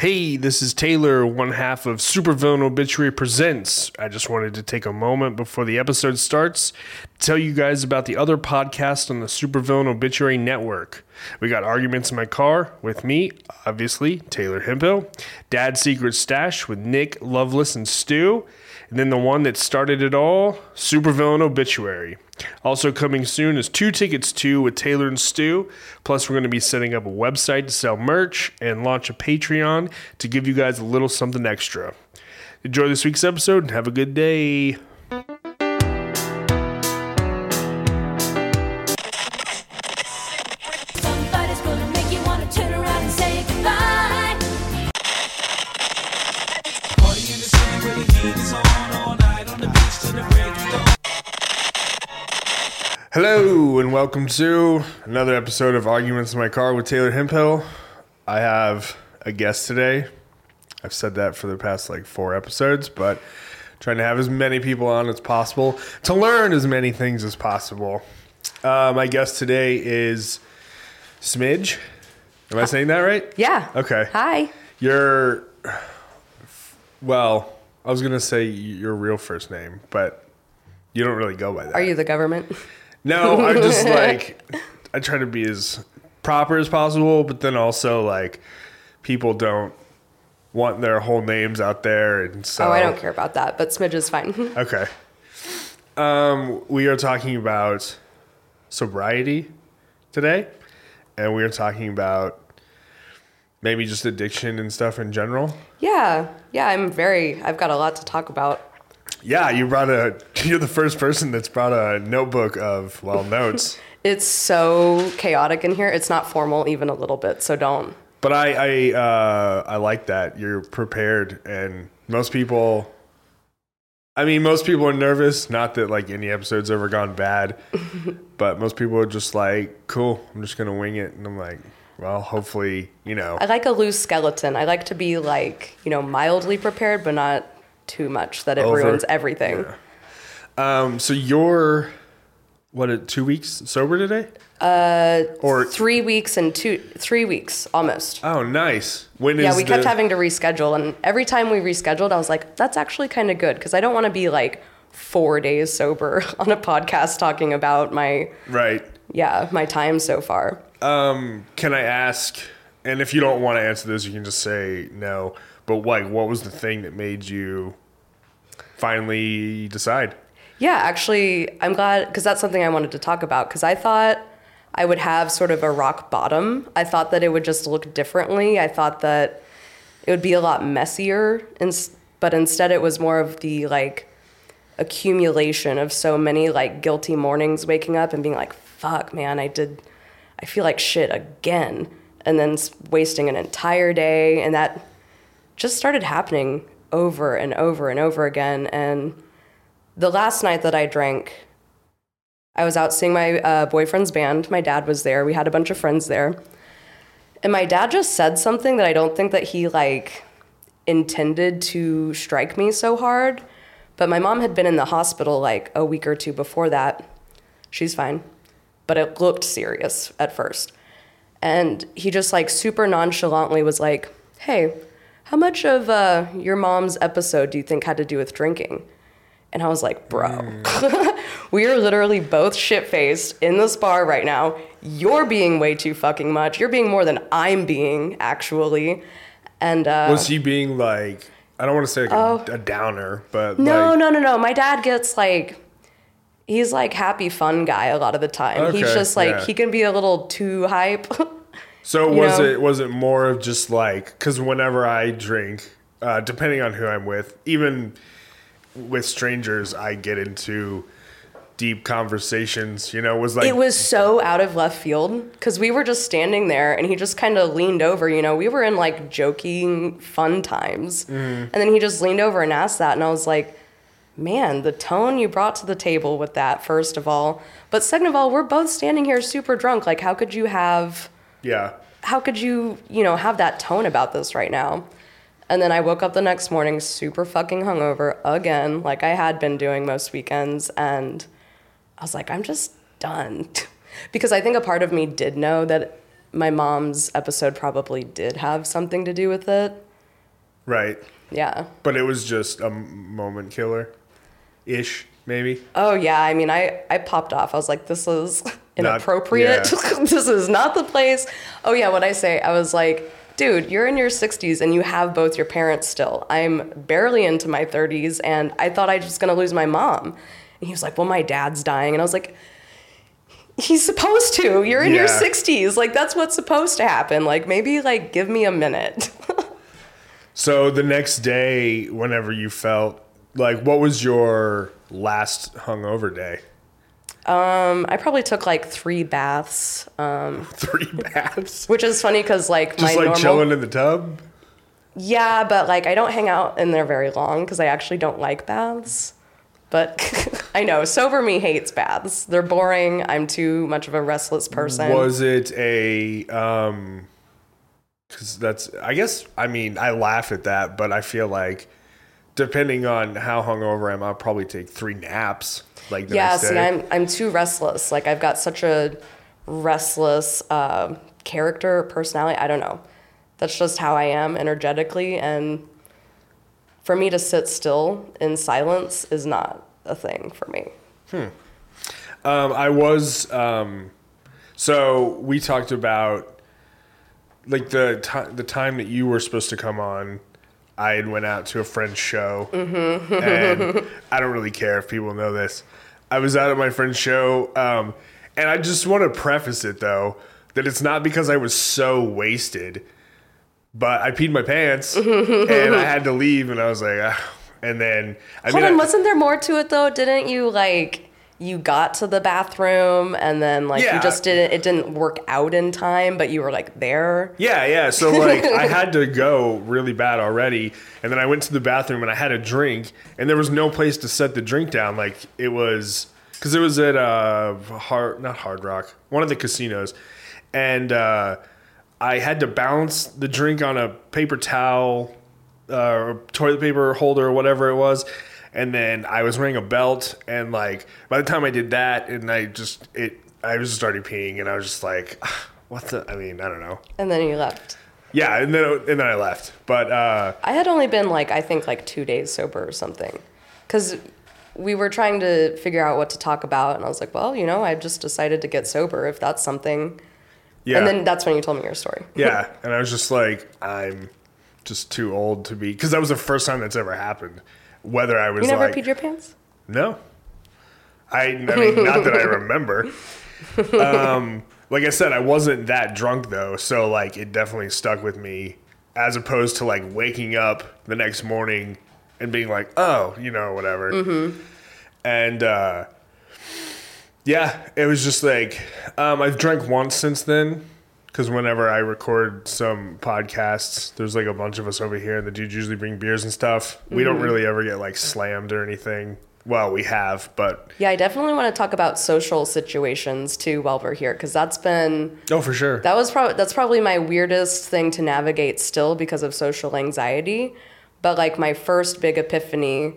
Hey, this is Taylor, one half of Supervillain Obituary Presents. I just wanted to take a moment before the episode starts tell you guys about the other podcast on the Supervillain Obituary Network. We got Arguments in My Car with me, obviously, Taylor Hemphill, Dad's Secret Stash with Nick, Loveless, and Stu, and then the one that started it all, Supervillain Obituary. Also coming soon is Two Tickets 2 with Taylor and Stu. Plus, we're going to be setting up a website to sell merch and launch a Patreon to give you guys a little something extra. Enjoy this week's episode and have a good day. Welcome to another episode of Arguments in My Car with Taylor Hemphill. I have a guest today. I've said that for the past like four episodes, but trying to have as many people on as possible to learn as many things as possible. Uh, my guest today is Smidge. Am I saying that right? Yeah. Okay. Hi. Your, well, I was gonna say your real first name, but you don't really go by that. Are you the government? No, I'm just like I try to be as proper as possible, but then also like people don't want their whole names out there, and so Oh, I don't care about that, but Smidge is fine. Okay. Um, we are talking about sobriety today, and we are talking about maybe just addiction and stuff in general. yeah. Yeah, I'm very, I've got a lot to talk about. Yeah, you brought a. You're the first person that's brought a notebook of well notes. It's so chaotic in here. It's not formal even a little bit, so don't. But I I uh, I like that you're prepared, and most people. I mean, most people are nervous. Not that like any episode's ever gone bad, but most people are just like, "Cool, I'm just gonna wing it," and I'm like, "Well, hopefully, you know." I like a loose skeleton. I like to be like, you know, mildly prepared, but not too much that it Over- ruins everything. Um, so you're what? Two weeks sober today? Uh, or Three weeks and two, three weeks almost. oh, nice. When is Yeah, we kept having to reschedule, and every time we rescheduled, I was like, "That's actually kind of good," because I don't want to be like four days sober on a podcast talking about my right. yeah my time so far. Um, can I ask? And if you don't want to answer this, you can just say no. But like, what was the thing that made you finally decide? Yeah, actually, I'm glad because that's something I wanted to talk about because I thought I would have sort of a rock bottom. I thought that it would just look differently. I thought that it would be a lot messier, but instead it was more of the like accumulation of so many like guilty mornings waking up and being like, fuck, man, I did, I feel like shit again. And then wasting an entire day. And that just started happening over and over and over again. And the last night that I drank, I was out seeing my uh, boyfriend's band. My dad was there. We had a bunch of friends there. And my dad just said something that I don't think that he like intended to strike me so hard. But my mom had been in the hospital like a week or two before that. She's fine. But it looked serious at first. And he just like super nonchalantly was like, "Hey, how much of uh, your mom's episode do you think had to do with drinking?" And I was like, "Bro, we are literally both shit faced in this bar right now. You're being way too fucking much. You're being more than I'm being, actually." And uh, Was he being like? I don't want to say like a, a downer, but Oh. no, like, no, no, no. My dad gets like, he's like happy, fun guy a lot of the time. he's just like yeah. he can be a little too hype. So was know? it was it more of just like because whenever I drink, uh, depending on who I'm with, even with strangers, I get into deep conversations. You know, was like it was so out of left field because we were just standing there and he just kind of leaned over. You know, we were in like joking, fun times. Mm-hmm. And then he just leaned over and asked that. And I was like, man, the tone you brought to the table with that, first of all. But second of all, we're both standing here super drunk. Like, how could you have. yeah. How could you, you know, have that tone about this right now? And then I woke up the next morning super fucking hungover again, like I had been doing most weekends. And I was like, I'm just done. because I think a part of me did know that my mom's episode probably did have something to do with it. Right. Yeah. But it was just a moment killer ish, maybe. Oh yeah, I mean, I I popped off. I was like, this is inappropriate. yeah. this is not the place. Oh yeah, what I say, I was like, dude, you're in your 60s and you have both your parents still. I'm barely into my 30s, and I thought I was just gonna lose my mom. And he was like, well, my dad's dying, and I was like. He's supposed to. You're in your 60s. Like that's what's supposed to happen. Like maybe like give me a minute. So the next day, whenever you felt like, what was your last hungover day? I probably took like 3 baths. Um, Three baths. which is funny cuz like my Just like normal chilling in the tub. Yeah, but like I don't hang out in there very long because I actually don't like baths. But I know sober me hates baths. They're boring. I'm too much of a restless person. Was it a um? Because that's I guess I mean I laugh at that, but I feel like depending on how hungover I am, I'll probably take three naps. Like the yeah, next see. I'm I'm too restless. Like I've got such a restless uh, character, personality. I don't know. That's just how I am energetically, and for me to sit still in silence is not a thing for me. Um, I was um, so we talked about like the ti the time that you were supposed to come on. I had went out to a friend's show, and I don't really care if people know this. I was out at my friend's show, um, and I just want to preface it though that it's not because I was so wasted, but I peed my pants and I had to leave, and I was like, ah. and then I Hold mean, on, I- wasn't there more to it though? Didn't you like you got to the bathroom and then like Yeah. you just didn't it didn't work out in time, but you were like there? Yeah, yeah. So like I had to go really bad already, and then I went to the bathroom and I had a drink, and there was no place to set the drink down. Like it was because it was at uh hard not Hard Rock, one of the casinos, and uh, I had to balance the drink on a paper towel, uh, toilet paper holder or whatever it was. And then I was wearing a belt, and like by the time I did that, and I just it, I was just started peeing, and I was just like, what the? I mean, I don't know. And then you left. Yeah, and then and then I left. But uh, I had only been like I think like 2 days sober or something. Cuz we were trying to figure out what to talk about and I was like, well, you know, I just decided to get sober if that's something. yeah, And then that's when you told me your story. yeah, and I was just like, I'm just too old to be because that was the first time that's ever happened. Whether I was You never like, peed your pants? no, I, I mean, not that I remember. Um, like I said, I wasn't that drunk though, so like it definitely stuck with me, as opposed to like waking up the next morning and being like, oh, you know, whatever. And uh, yeah, it was just like um, I've drank once since then. Because whenever I record some podcasts, there's like a bunch of us over here, and the dudes usually bring beers and stuff. We don't really ever get like slammed or anything. Well, we have, but Yeah, I definitely want to talk about social situations too while we're here cuz that's been oh, for sure. That was probably that's probably my weirdest thing to navigate still because of social anxiety. But like my first big epiphany,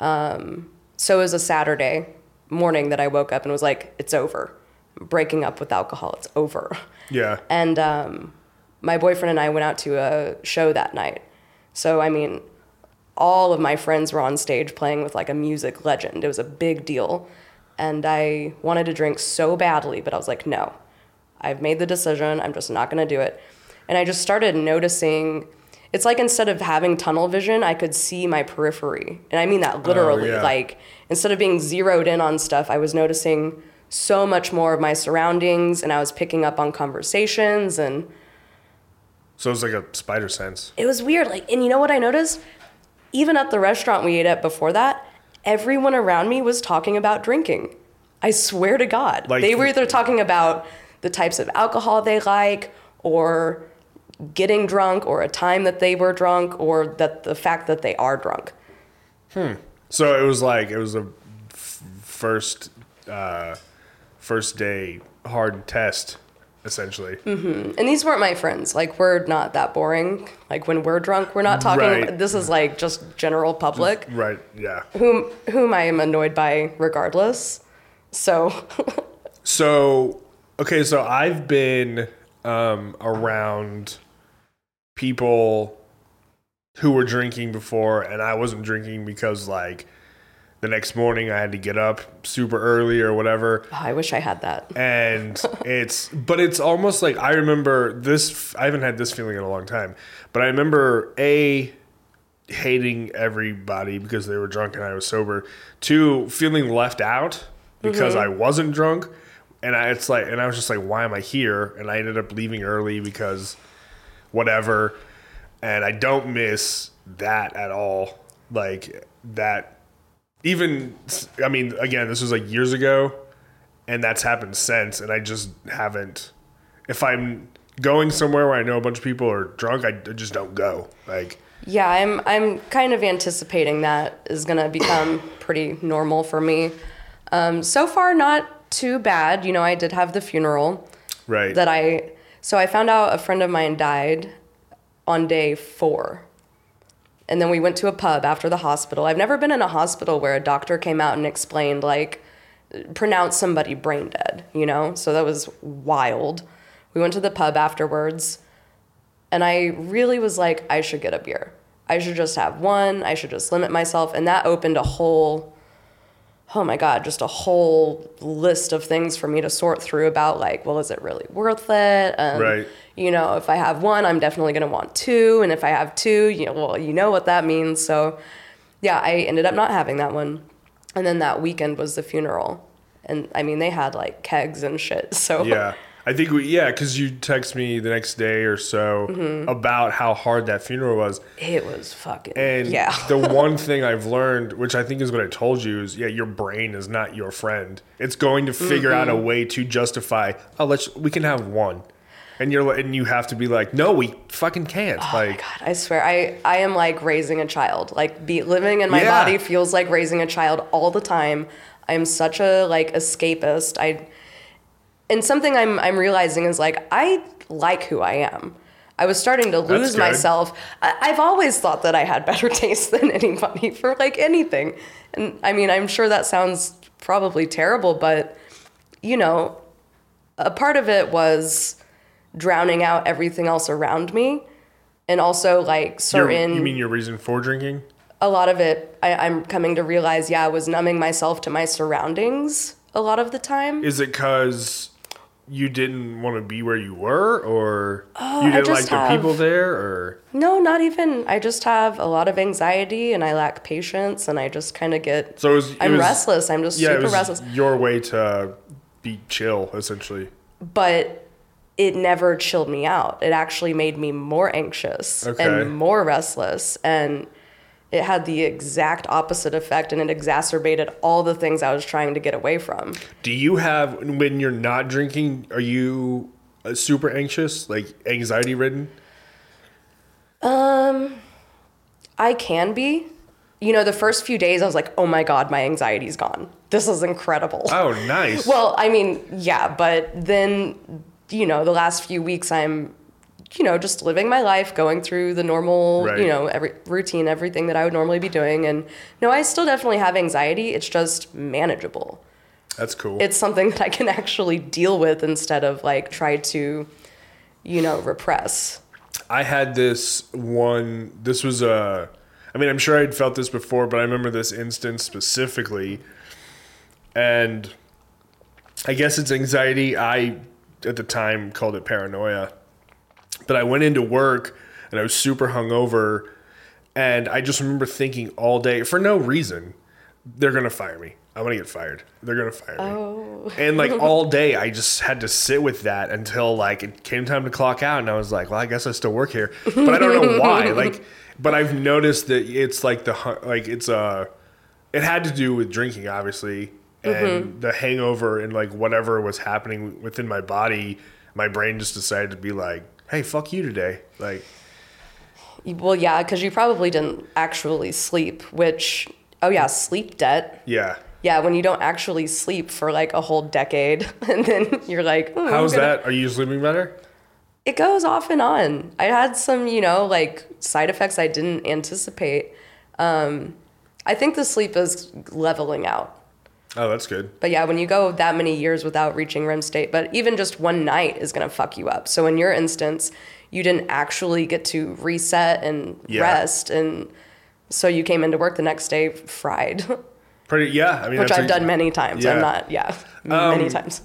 um, so it was a Saturday morning that I woke up and was like, "It's over. Breaking up with alcohol. It's over." yeah, And um, my boyfriend and I went out to a show that night. So I mean, all of my friends were on stage playing with like a music legend. It was a big deal, and I wanted to drink so badly, but I was like, no, I've made the decision. I'm just not gonna do it. And I just started noticing. It's like instead of having tunnel vision, I could see my periphery. And I mean that literally. yeah. Like, instead of being zeroed in on stuff, I was noticing so much more of my surroundings and I was picking up on conversations and so it was like a spider sense. it was weird. Like, and you know what I noticed? Even at the restaurant we ate at before that, everyone around me was talking about drinking. I swear to God. Like- they were either talking about the types of alcohol they like or getting drunk or a time that they were drunk or that the fact that they are drunk. Hmm. So it was like it was a f- first uh, first day hard test, essentially. And these weren't my friends. Like we're not that boring. Like when we're drunk, we're not talking Right. this is like just general public Right? Yeah. whom whom I am annoyed by regardless. So So okay, so I've been um, around people who were drinking before, and I wasn't drinking because like the next morning I had to get up super early or whatever. Oh, I wish I had that. and it's but it's almost like I remember this I haven't had this feeling in a long time but I remember a hating everybody because they were drunk and I was sober. Two feeling left out because mm-hmm. I wasn't drunk. And I it's like and I was just like why am I here? And I ended up leaving early because whatever. And I don't miss that at all. Like that even I mean again this was like years ago and that's happened since and i just haven't if i'm going somewhere where i know a bunch of people are drunk i just don't go like Yeah, I'm I'm kind of anticipating that is gonna become pretty normal for me. Um, so far, not too bad. You know, I did have the funeral right that I. So I found out a friend of mine died on day four, and then we went to a pub after the hospital. I've never been in a hospital where a doctor came out and explained like pronounce somebody brain dead. You know, so that was wild. We went to the pub afterwards. And I really was like, I should get a beer. I should just have one. I should just limit myself. And that opened a whole, oh my God, just a whole list of things for me to sort through about like, well, is it really worth it? And, Right. You know, if I have one, I'm definitely going to want two. And if I have two, you know, well, you know what that means. So yeah, I ended up not having that one. And then that weekend was the funeral. And I mean, they had like kegs and shit. So yeah i think we yeah because you text me the next day or so Mm-hmm. about how hard that funeral was it was fucking, and yeah. the one thing i've learned which i think is what i told you is yeah your brain is not your friend it's going to figure out Mm-hmm. a way to justify oh let's we can have one and you're and you have to be like no we fucking can't oh like Oh God, I swear, I, I am like raising a child. Like be living in my Yeah. body feels like raising a child all the time. I am such a like escapist. I and something I'm I'm realizing is like I like who I am. I was starting to lose myself. I, I've always thought that I had better taste than anybody for like anything. And I mean, I'm sure that sounds probably terrible, but you know, a part of it was drowning out everything else around me. And also like your- certain you mean your reason for drinking? A lot of it I, i'm coming to realize yeah i was numbing myself to my surroundings a lot of the time. Is it because you didn't want to be where you were, or oh, you Oh, I didn't like just the have- people there, or? No not even. I just have a lot of anxiety and i lack patience and i just kind of get so it was, it i'm was- restless. I'm just Yeah, it super was restless. your way to be chill, essentially. but it never chilled me out. It actually made me more anxious Okay. and more restless. And it had the exact opposite effect and it exacerbated all the things I was trying to get away from. Do you have when you're not drinking? Are you uh, super anxious, like anxiety ridden? Um, I can be. You know, the first few days I was like, oh my God, my anxiety's gone. This is incredible. Oh, nice. Well, I mean, yeah, but then, you know, the last few weeks I'm, you know, just living my life, going through the normal, Right. you know, every routine, everything that I would normally be doing. And no, I still definitely have anxiety. It's just manageable. that's cool. It's something that I can actually deal with instead of like try to, you know, repress. I had this one. This was a. I mean, I'm sure I'd felt this before, but I remember this instance specifically. And I guess it's anxiety. I, at the time, called it paranoia. But I went into work and I was super hungover. And I just remember thinking all day, for no reason, they're going to fire me. I'm going to get fired. They're going to fire me. Oh. And like all day, I just had to sit with that until like it came time to clock out, and I was like, "Well, I guess I still work here," but I don't know why. Like, but I've noticed that it's like the like it's uh it had to do with drinking, obviously, and the hangover and like whatever was happening within my body. My brain just decided to be like, "Hey, fuck you today!" Like, Well, yeah, because you probably didn't actually sleep, which, oh yeah, sleep debt. yeah. Yeah, when you don't actually sleep for like a whole decade, and then you're like, "Hmm, I'm How's gonna-" that? Are you sleeping better? It goes off and on. I had some, you know, like side effects I didn't anticipate. Um, I think the sleep is leveling out. Oh, that's good. But yeah, when you go that many years without reaching REM state, but even just one night is going to fuck you up. So in your instance, you didn't actually get to reset and Yeah. rest. And so you came into work the next day fried, Pretty, yeah. I mean, which I've a- done many times. Yeah. Um, I'm not, yeah, many times.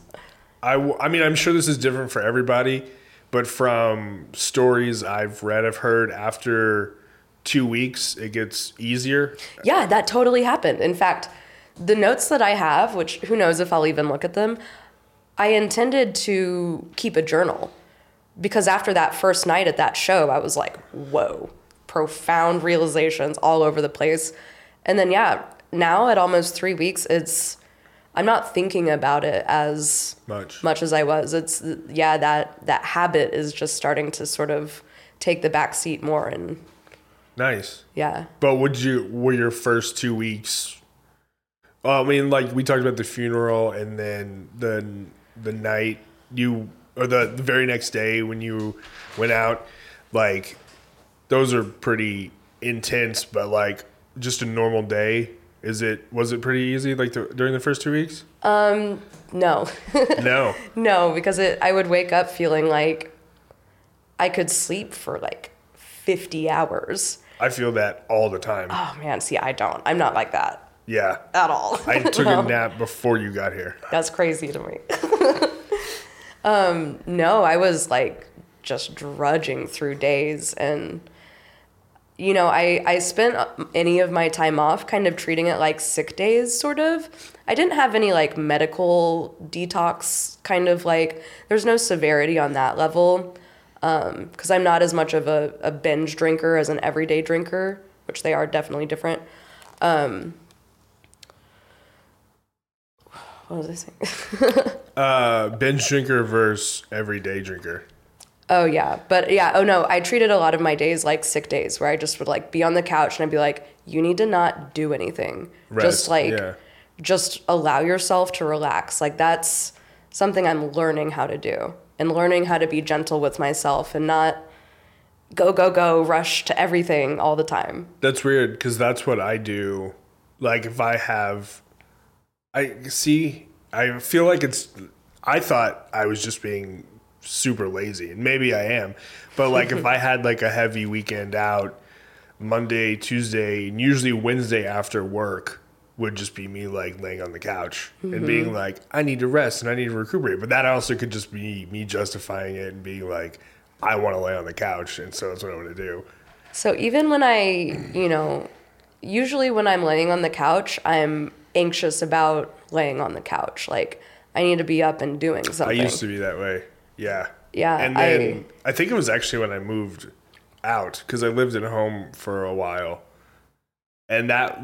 I, w- I mean, I'm sure this is different for everybody, but from stories I've read, I've heard, after two weeks, it gets easier. Yeah, that totally happened. In fact, the notes that I have, which who knows if I'll even look at them, I intended to keep a journal because after that first night at that show, I was like, whoa, profound realizations all over the place. And then, yeah, now at almost three weeks, it's, I'm not thinking about it as Much. much as I was. It's, yeah, that, that habit is just starting to sort of take the back seat more. And Nice. yeah. But would you, were your first two weeks, well, I mean, like we talked about the funeral and then the, the night you, or the, the very next day when you went out, like those are pretty intense, but like just a normal day. Is it, was it pretty easy like the, during the first two weeks? Um, no. No. No, because it I would wake up feeling like I could sleep for like 50 hours. I feel that all the time. Oh man, see, I don't. I'm not like that Yeah. at all. I took a nap before you got here. That's crazy to me. um, no, I was like just drudging through days and you know, I, I spent any of my time off kind of treating it like sick days, sort of. I didn't have any like medical detox kind of like, there's no severity on that level because I'm not as much of a, a binge drinker as an everyday drinker, which they are definitely different. Um, what was I saying? Uh, binge drinker versus everyday drinker. Oh yeah, but yeah, oh no, I treated a lot of my days like sick days where I just would like be on the couch and I'd be like, you need to not do anything. Rest, just like yeah. just allow yourself to relax. Like that's something I'm learning how to do and learning how to be gentle with myself and not go go go rush to everything all the time. That's weird because that's what I do. Like if I have, I see. I feel like it's. I thought I was just being super lazy, and maybe I am. But like if I had like a heavy weekend out, Monday, Tuesday, and usually Wednesday after work would just be me like laying on the couch and being mm-hmm. like, I need to rest and I need to recuperate. But that also could just be me justifying it and being like, I want to lay on the couch, and so that's what I want to do. So even when I, you know, usually when I'm laying on the couch, I'm anxious about laying on the couch. Like I need to be up and doing something. I used to be that way. Yeah. Yeah, And then I, think it was actually when I moved out because I lived at home for a while, and that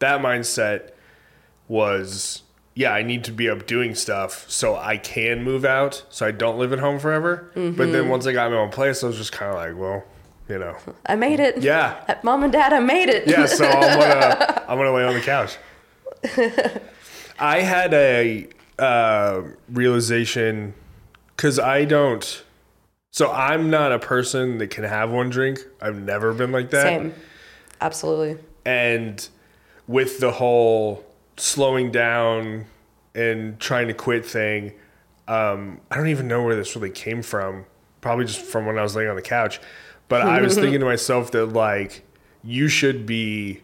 that mindset was yeah I need to be up doing stuff so I can move out so I don't live at home forever. But Mm-hmm. then once I got my own place, I was just kind of like, well, you know, I made it. yeah, Mom and Dad, I made it. yeah. So I'm gonna I'm gonna lay on the couch. I had a uh, realization because I don't. So I'm not a person that can have one drink. I've never been like that. Same. Absolutely. And with the whole slowing down and trying to quit thing, um, I don't even know where this really came from. Probably just from when I was laying on the couch. But I was thinking to myself that like you should be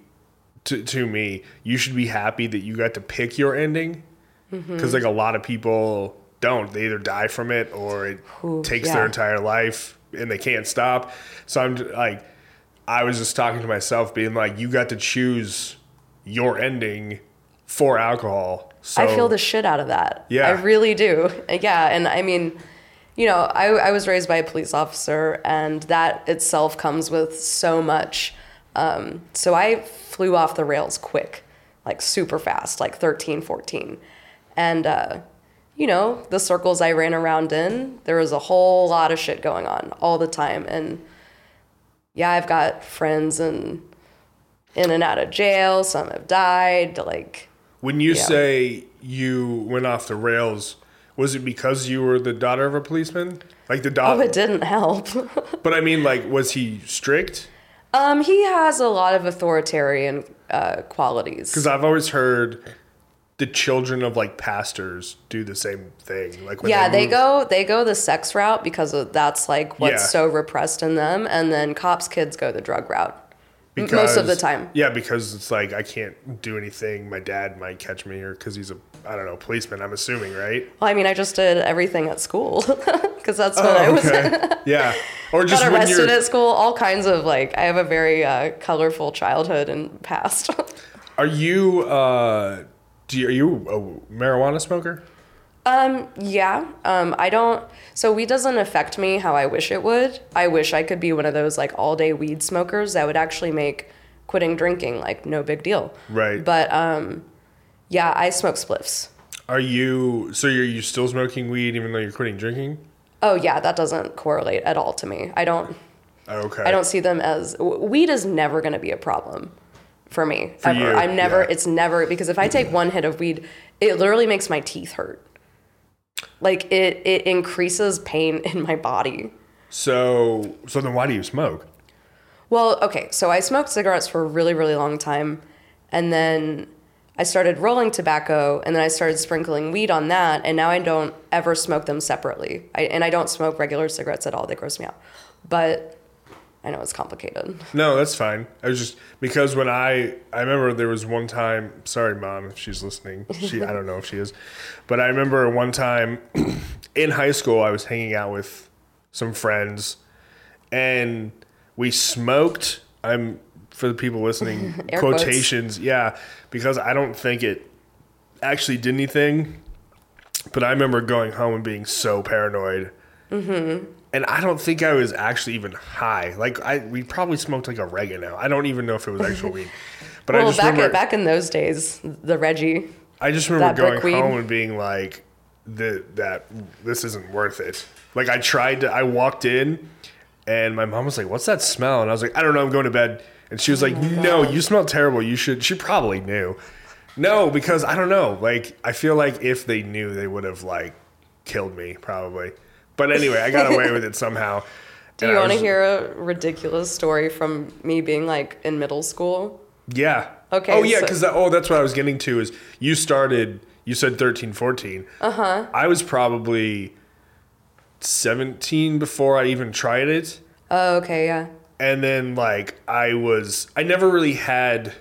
to, to me, you should be happy that you got to pick your ending. Because like a lot of people don't. They either die from it or it Ooh, takes yeah. their entire life and they can't stop. So I'm like, I was just talking to myself, being like, you got to choose your ending for alcohol. So I feel the shit out of that. Yeah. I really do. Yeah. And I mean, you know, I, I was raised by a police officer, and that itself comes with so much. Um, so I flew off the rails quick, like super fast, like 13, 14. And, uh, you know, the circles I ran around in, there was a whole lot of shit going on all the time. And yeah, I've got friends and in and out of jail. Some have died. Like, when you Yeah. say you went off the rails, was it because you were the daughter of a policeman? Like the daughter? oh, it didn't help. but I mean, like, was he strict? Um, he has a lot of authoritarian uh, qualities. Because I've always heard the children of like pastors do the same thing. Like when yeah, they move- go they go the sex route because of, that's like what's Yeah. so repressed in them, and then cops kids go the drug route. m- most of the time. Yeah, because it's like I can't do anything. My dad might catch me, or because he's a I don't know policeman. I'm assuming, right? Well, I mean, I just did everything at school because that's when I was yeah, or just got when arrested at school. All kinds of like, I have a very uh, colorful childhood and past. Are you uh do you, are you a marijuana smoker? Um, yeah, um, I don't. So weed doesn't affect me how I wish it would. I wish I could be one of those like all day weed smokers that would actually make quitting drinking like no big deal. Right. But um, yeah, I smoke spliffs. Are you so you're you still smoking weed even though you're quitting drinking? Oh yeah, that doesn't correlate at all to me. I don't. Okay. I don't see them as weed is never going to be a problem for me For ever. you, I'm never. yeah. It's never because if I take one hit of weed, it literally makes my teeth hurt. Like it, it increases pain in my body. So so then why do you smoke? Well, okay, so I smoked cigarettes for a really, really long time, and then I started rolling tobacco, and then I started sprinkling weed on that, and now I don't ever smoke them separately. I, and I don't smoke regular cigarettes at all; they gross me out. But I know it's complicated. No, that's fine. I was just because when I I remember there was one time. Sorry, mom, if she's listening. She I don't know if she is, but I remember one time in high school I was hanging out with some friends, and we smoked. I'm for the people listening. Air quotes. quotations, yeah, because I don't think it actually did anything. But I remember going home and being so paranoid mm-hmm. and I don't think I was actually even high. Like I, we probably smoked like oregano. I don't even know if it was actual weed. But I just back remember, back in those days, the Reggie. I just remember going brick weed. home and being like, "The that this isn't worth it." Like I tried to. I walked in, and my mom was like, "What's that smell?" And I was like, "I don't know. I'm going to bed." And she was Oh like, "No, you smell terrible. You should." She probably knew. No, because I don't know. Like I feel like if they knew, they would have like killed me probably. But anyway, I got away with it somehow. Do you want to hear a ridiculous story from me being like in middle school? Yeah. Okay, Oh yeah, so- because that, oh that's what I was getting to is you started. You said 13, 14. Uh Uh-huh. huh. I was probably seventeen before I even tried it, Oh, okay, yeah. And then like I was. I never really had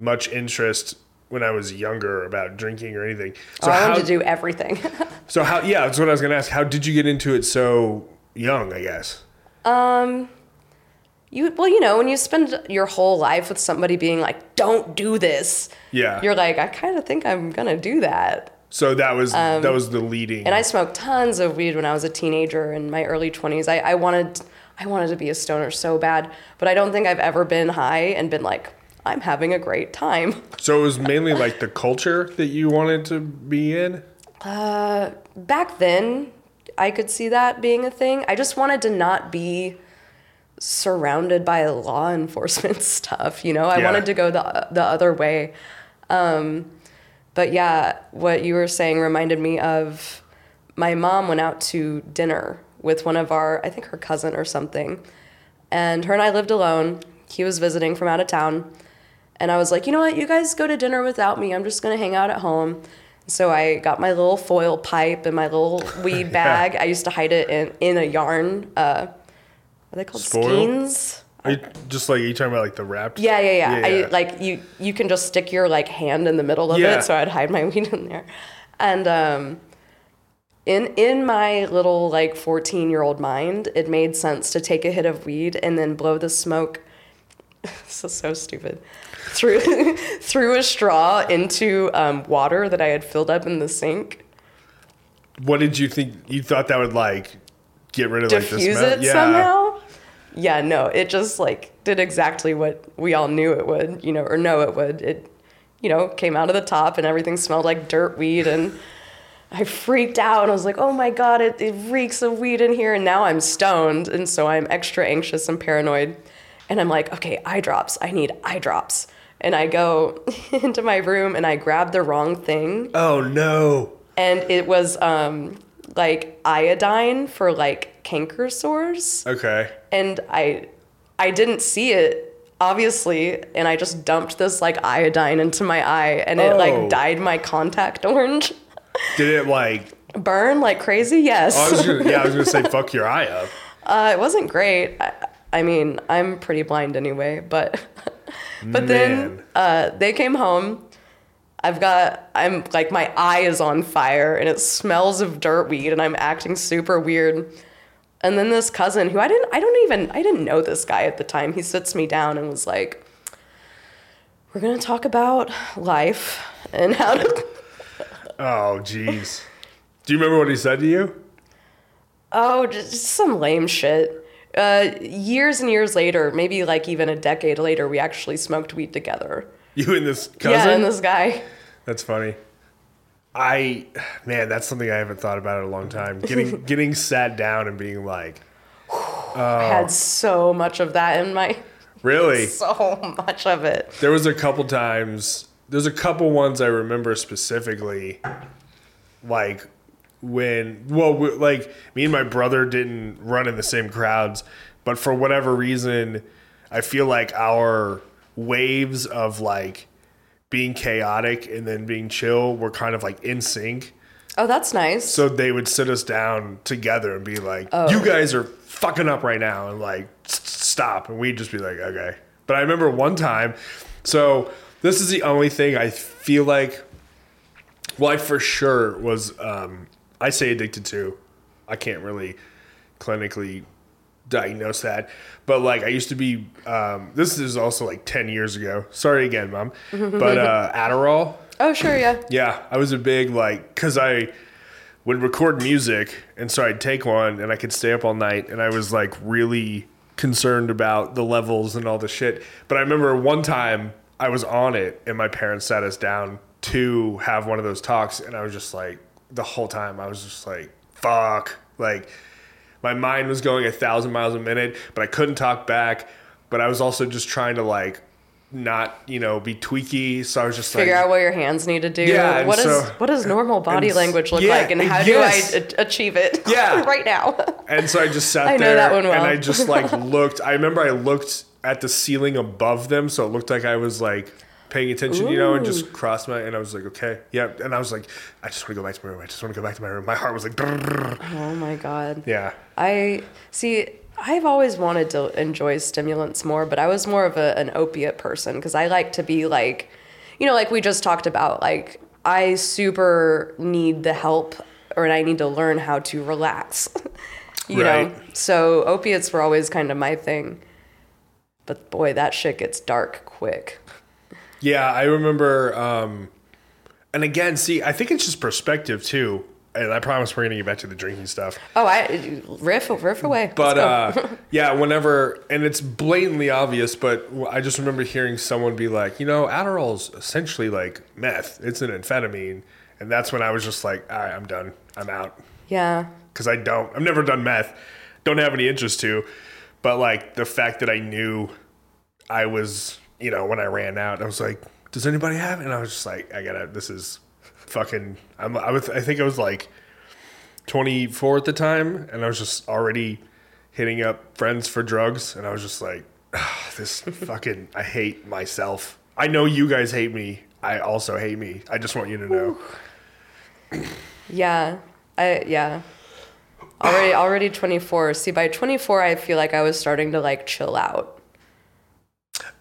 much interest when I was younger about drinking or anything. So I how? wanted to do everything. so how? Yeah, that's what I was gonna ask. How did you get into it so young? I guess. Um, you well, you know, when you spend your whole life with somebody being like, "Don't do this," Yeah. you're like, "I kind of think I'm gonna do that." so that was that was the leading. Um, And I smoked tons of weed when I was a teenager in my early 20s. I, I wanted I wanted to be a stoner so bad, but I don't think I've ever been high and been like, I'm having a great time. so it was mainly like the culture that you wanted to be in. Back then, I could see that being a thing. I just wanted to not be surrounded by law enforcement stuff, you know? I Yeah. wanted to go the the other way. Um, but yeah, what you were saying reminded me of my mom went out to dinner with one of our, I think her cousin or something. And her and I lived alone. He was visiting from out of town. And I was like, you know what? You guys go to dinner without me. I'm just going to hang out at home. So I got my little foil pipe and my little weed bag. I used to hide it in, in a yarn. Uh, are they called Spoil? skeins? Are you just like are you talking about like the wrapped? Yeah, yeah, yeah. Yeah, I, like you, you can just stick your like hand in the middle of Yeah. it, so I'd hide my weed in there. And um, in in my little like fourteen year old mind, it made sense to take a hit of weed and then blow the smoke. this is so stupid. Through through a straw into um, water that I had filled up in the sink. What did you think? You thought that would like get rid of like the diffuse smell? it somehow. Yeah, no, it just like did exactly what we all knew it would, you know, or know it would. It, you know, came out of the top and everything smelled like dirt weed and I freaked out. And I was like, oh my God, it, it reeks of weed in here. And now I'm stoned. And so I'm extra anxious and paranoid. And I'm like, okay, eye drops. I need eye drops. And I go into my room and I grab the wrong thing Oh no. and it was um like iodine for like canker sores Okay. and i i didn't see it obviously, and I just dumped this like iodine into my eye, and it Oh. like dyed my contact orange. Did it like? Burn like crazy? Yes. I was gonna, yeah, I was gonna say fuck your eye up. Uh, it wasn't great. I, I mean, I'm pretty blind anyway, but but then uh, they came home. I've got I'm like my eye is on fire and it smells of dirt weed and I'm acting super weird. And then this cousin who I didn't I don't even I didn't know this guy at the time. He sits me down and was like, "We're gonna talk about life and how to." Oh, jeez. Do you remember what he said to you? Oh, just just some lame shit. Uh, years and years later, maybe like even a decade later, we actually smoked weed together. You and this cousin? Yeah, and this guy. That's funny. I, man, that's something I haven't thought about in a long time. Getting getting sat down and being like, I had so much of that in my, really? so much of it. There was a couple times. There's a couple ones I remember specifically, like when well, we, like me and my brother didn't run in the same crowds, but for whatever reason, I feel like our waves of like being chaotic and then being chill were kind of like in sync. Oh, that's nice. So they would sit us down together and be like, Oh. "You guys are fucking up right now," and like, "Stop!" And we'd just be like, "Okay." But I remember one time. So this is the only thing I feel like. Well, I for sure was. Um, I say addicted to. I can't really clinically diagnose that, but like I used to be. Um, this is also like ten years ago. Sorry again, mom. But uh, Adderall. oh, sure, yeah. Yeah, I was a big like because I would record music, and so I'd take one, and I could stay up all night, and I was like really concerned about the levels and all the shit. But I remember one time I was on it, and my parents sat us down to have one of those talks, and I was just like the whole time I was just like fuck, like my mind was going a thousand miles a minute, but I couldn't talk back. But I was also just trying to like not you know be tweaky, so I was just Figure like out what your hands need to do. Yeah, and what is so- what does normal body and- language look yeah, like, and how yes. do i achieve it? Yeah. right now. And so I just sat I know there that one well. and I just like looked. I remember I looked at the ceiling above them, so it looked like I was like paying attention, you know, and just crossed my. And I was like, okay, yeah. And I was like, I just want to go back to my room. I just want to go back to my room. My heart was like, brrrr. oh my god. yeah, I see. I've always wanted to enjoy stimulants more, but I was more of a, an opiate person because I like to be like, you know, like we just talked about. Like I super need the help, or I need to learn how to relax. you know, so opiates were always kind of my thing. But boy, that shit gets dark quick. yeah. I remember. um And again, see, I think it's just perspective too. And I promise we're gonna get back to the drinking stuff. Oh, I riff riff away. But uh, yeah, whenever, and it's blatantly obvious, but I just remember hearing someone be like, you know, Adderall's essentially like meth. It's an amphetamine. And that's when I was just like, all right, I'm done. I'm out. yeah, Because I don't, I've never done meth. Don't have any interest to. But like the fact that I knew I was, you know, when I ran out, I was like, does anybody have it? And I was just like, I gotta, this is fucking, I'm, I was, I think I was like 24 at the time. And I was just already hitting up friends for drugs. And I was just like, "Ah, this fucking, I hate myself. I know you guys hate me. I also hate me. I just want you to know. Yeah. I yeah. Already already 24. See by 24 I feel like I was starting to like chill out.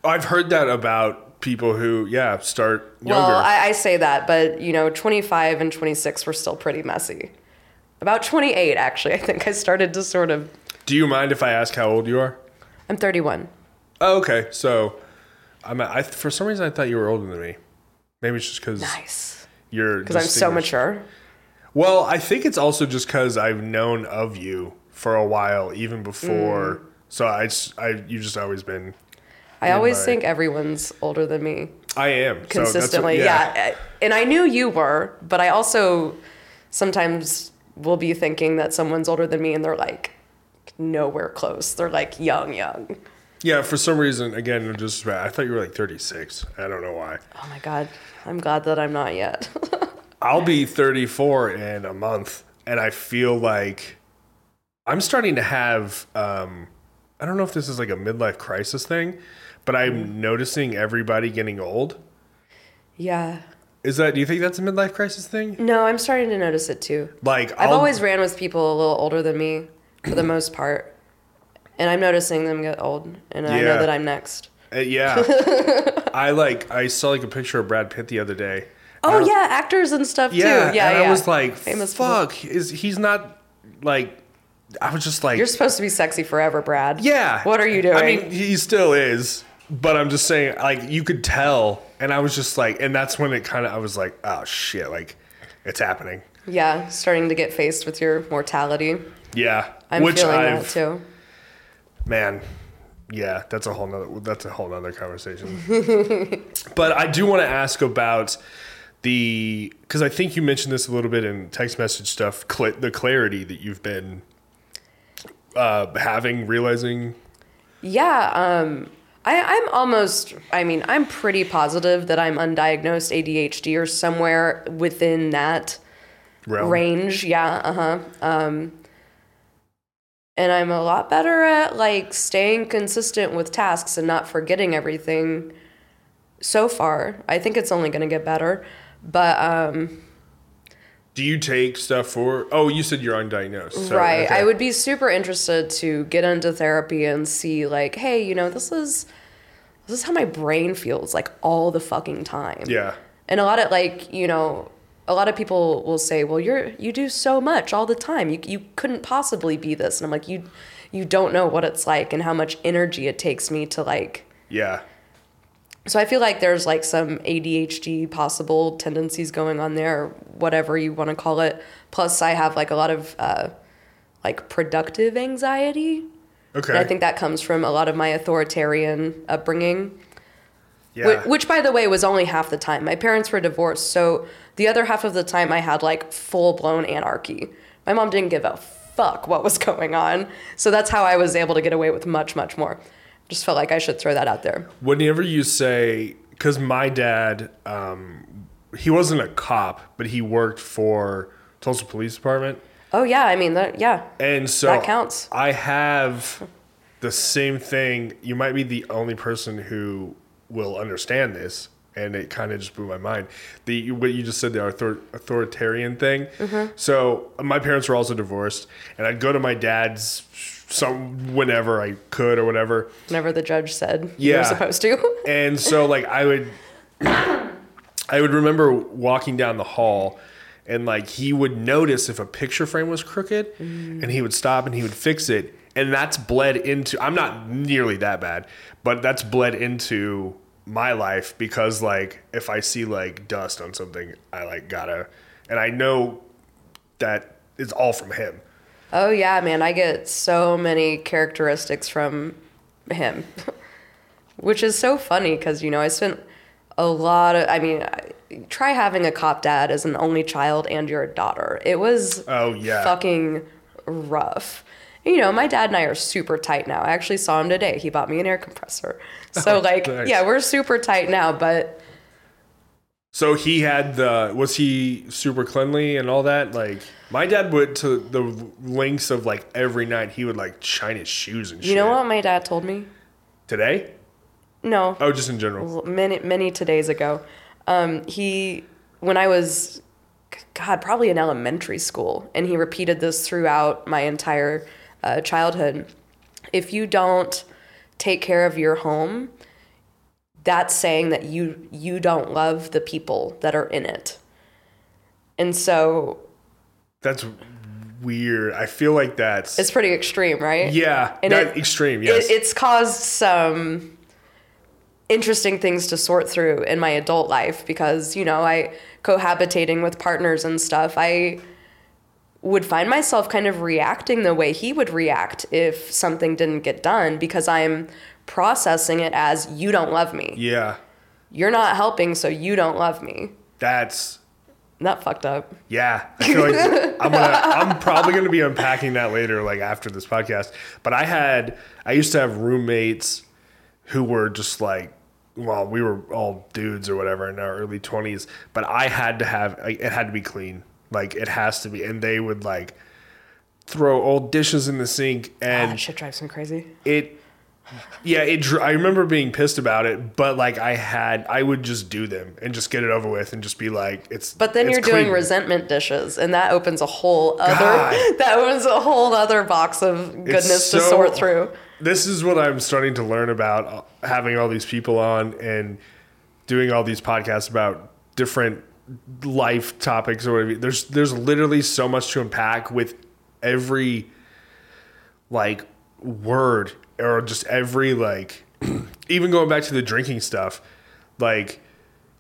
I've heard that about people who, yeah, start younger. Well, I, I say that, but you know, 25 and 26 were still pretty messy. About 28 actually, I think I started to sort of Do you mind if I ask how old you are? I'm 31. Oh, okay. So, I'm. I for some reason I thought you were older than me. Maybe it's just because Nice. you're. Because I'm so mature. Well, I think it's also just because I've known of you for a while, even before. Mm. So I, I, you've just always been. I always my- think everyone's older than me I am So that's what- consistently. yeah. And I knew you were, but I also sometimes will be thinking that someone's older than me and they're like nowhere close. They're like young, young. Yeah. For some reason, again, just I thought you were like 36. I don't know why. Oh my god. I'm glad that I'm not yet. I'll be 34 in a month, and I feel like I'm starting to have. Um, I don't know if this is like a midlife crisis thing, but I'm noticing everybody getting old. Yeah. Is that? Do you think that's a midlife crisis thing? No, I'm starting to notice it too. Like I've I'll- always ran with people a little older than me for the most part. And I'm noticing them get old. And I Yeah. know that I'm next. Uh, yeah. I like. I saw like a picture of Brad Pitt the other day. Oh, yeah, actors and stuff Yeah. too. Yeah, and yeah. I was like, Famous people. "Fuck!" Is he's not like? I was just like, You're supposed to be sexy forever, Brad. Yeah. What are you doing? I mean, he still is, but I'm just saying, like, you could tell, and I was just like, and that's when it kind of, I was like, oh shit, like, it's happening. yeah, starting to get faced with your mortality. Yeah. I'm Which feeling I've, that too. man, yeah, that's a whole nother, that's a whole nother conversation. but I do want to ask about the, because I think you mentioned this a little bit in text message stuff, cl- the clarity that you've been uh, having, realizing. Yeah, um, I, I'm almost, I mean, I'm pretty positive that I'm undiagnosed ADHD or somewhere within that Realm. range. Yeah, uh huh. Um, and I'm a lot better at like staying consistent with tasks and not forgetting everything so far. I think it's only going to get better. But um, Do you take stuff for? Oh, you said you're undiagnosed. so, right, okay. I would be super interested to get into therapy and see like, hey, you know, this is this is how my brain feels like all the fucking time. Yeah. And a lot of like, you know, a lot of people will say, "Well, you're you do so much all the time. You you couldn't possibly be this." And I'm like, "You you don't know what it's like and how much energy it takes me to like Yeah. So I feel like there's like some ADHD possible tendencies going on there, or whatever you want to call it. Plus, I have like a lot of uh, like productive anxiety. Okay. And I think that comes from a lot of my authoritarian upbringing. yeah. Wh- Which, by the way, was only half the time. My parents were divorced, so the other half of the time I had like full blown anarchy. My mom didn't give a fuck what was going on, so that's how I was able to get away with much, much more. Just felt like I should throw that out there. Whenever you say, because my dad, um, he wasn't a cop, but he worked for Tulsa Police Department, Oh yeah, I mean that. Yeah, and so That counts. I have the same thing. You might be the only person who will understand this, and it kind of just blew my mind. The what you just said, the author, authoritarian thing. Mm-hmm. So my parents were also divorced, and I'd go to my dad's some whenever I could or whatever. whenever the judge said you Yeah. were supposed to. And so like I would I would remember walking down the hall and like he would notice if a picture frame was crooked and he would stop and he would fix it and that's bled into I'm not nearly that bad, but that's bled into my life because like if I see like dust on something, I like gotta and I know that it's all from him. Oh yeah, man, I get so many characteristics from him, which is so funny because you know I spent a lot of. I mean, try having a cop dad as an only child and your daughter. It was Oh, yeah. fucking rough. You know, my dad and I are super tight now. I actually saw him today. He bought me an air compressor. So like, nice. yeah, we're super tight now, but So he had the was he super cleanly and all that? Like my dad would to the lengths of like every night he would like shine his shoes and shit. you know what my dad told me? Today? No, Oh, just in general. many many days ago um, he when i was god probably in elementary school and he repeated this throughout my entire uh, childhood if you don't take care of your home that's saying that you you don't love the people that are in it and so That's weird. I feel like that's it's pretty extreme right yeah, and that it- extreme. Yes. It, it's caused some interesting things to sort through in my adult life because, you know, I cohabitating with partners and stuff, I would find myself kind of reacting the way he would react if something didn't get done because I'm processing it as you don't love me. yeah. You're not helping, so you don't love me. That's That fucked up. Yeah, I feel like I'm gonna. I'm probably gonna be unpacking that later, like after this podcast. But I had, I used to have roommates who were just like, well, we were all dudes or whatever in our early twenties. But I had to have, it had to be clean, like it has to be, and they would like throw old dishes in the sink, Ah, and that shit drives me crazy. it yeah, it. I remember being pissed about it, but like I had, I would just do them and just get it over with and just be like, it's. But then it's you're doing resentment dishes, and that opens a whole other God. that opens a whole other box of goodness It's to sort through. This is what I'm starting to learn about uh, having all these people on and doing all these podcasts about different life topics or whatever. There's there's literally so much to unpack with every like word or just every like even going back to the drinking stuff like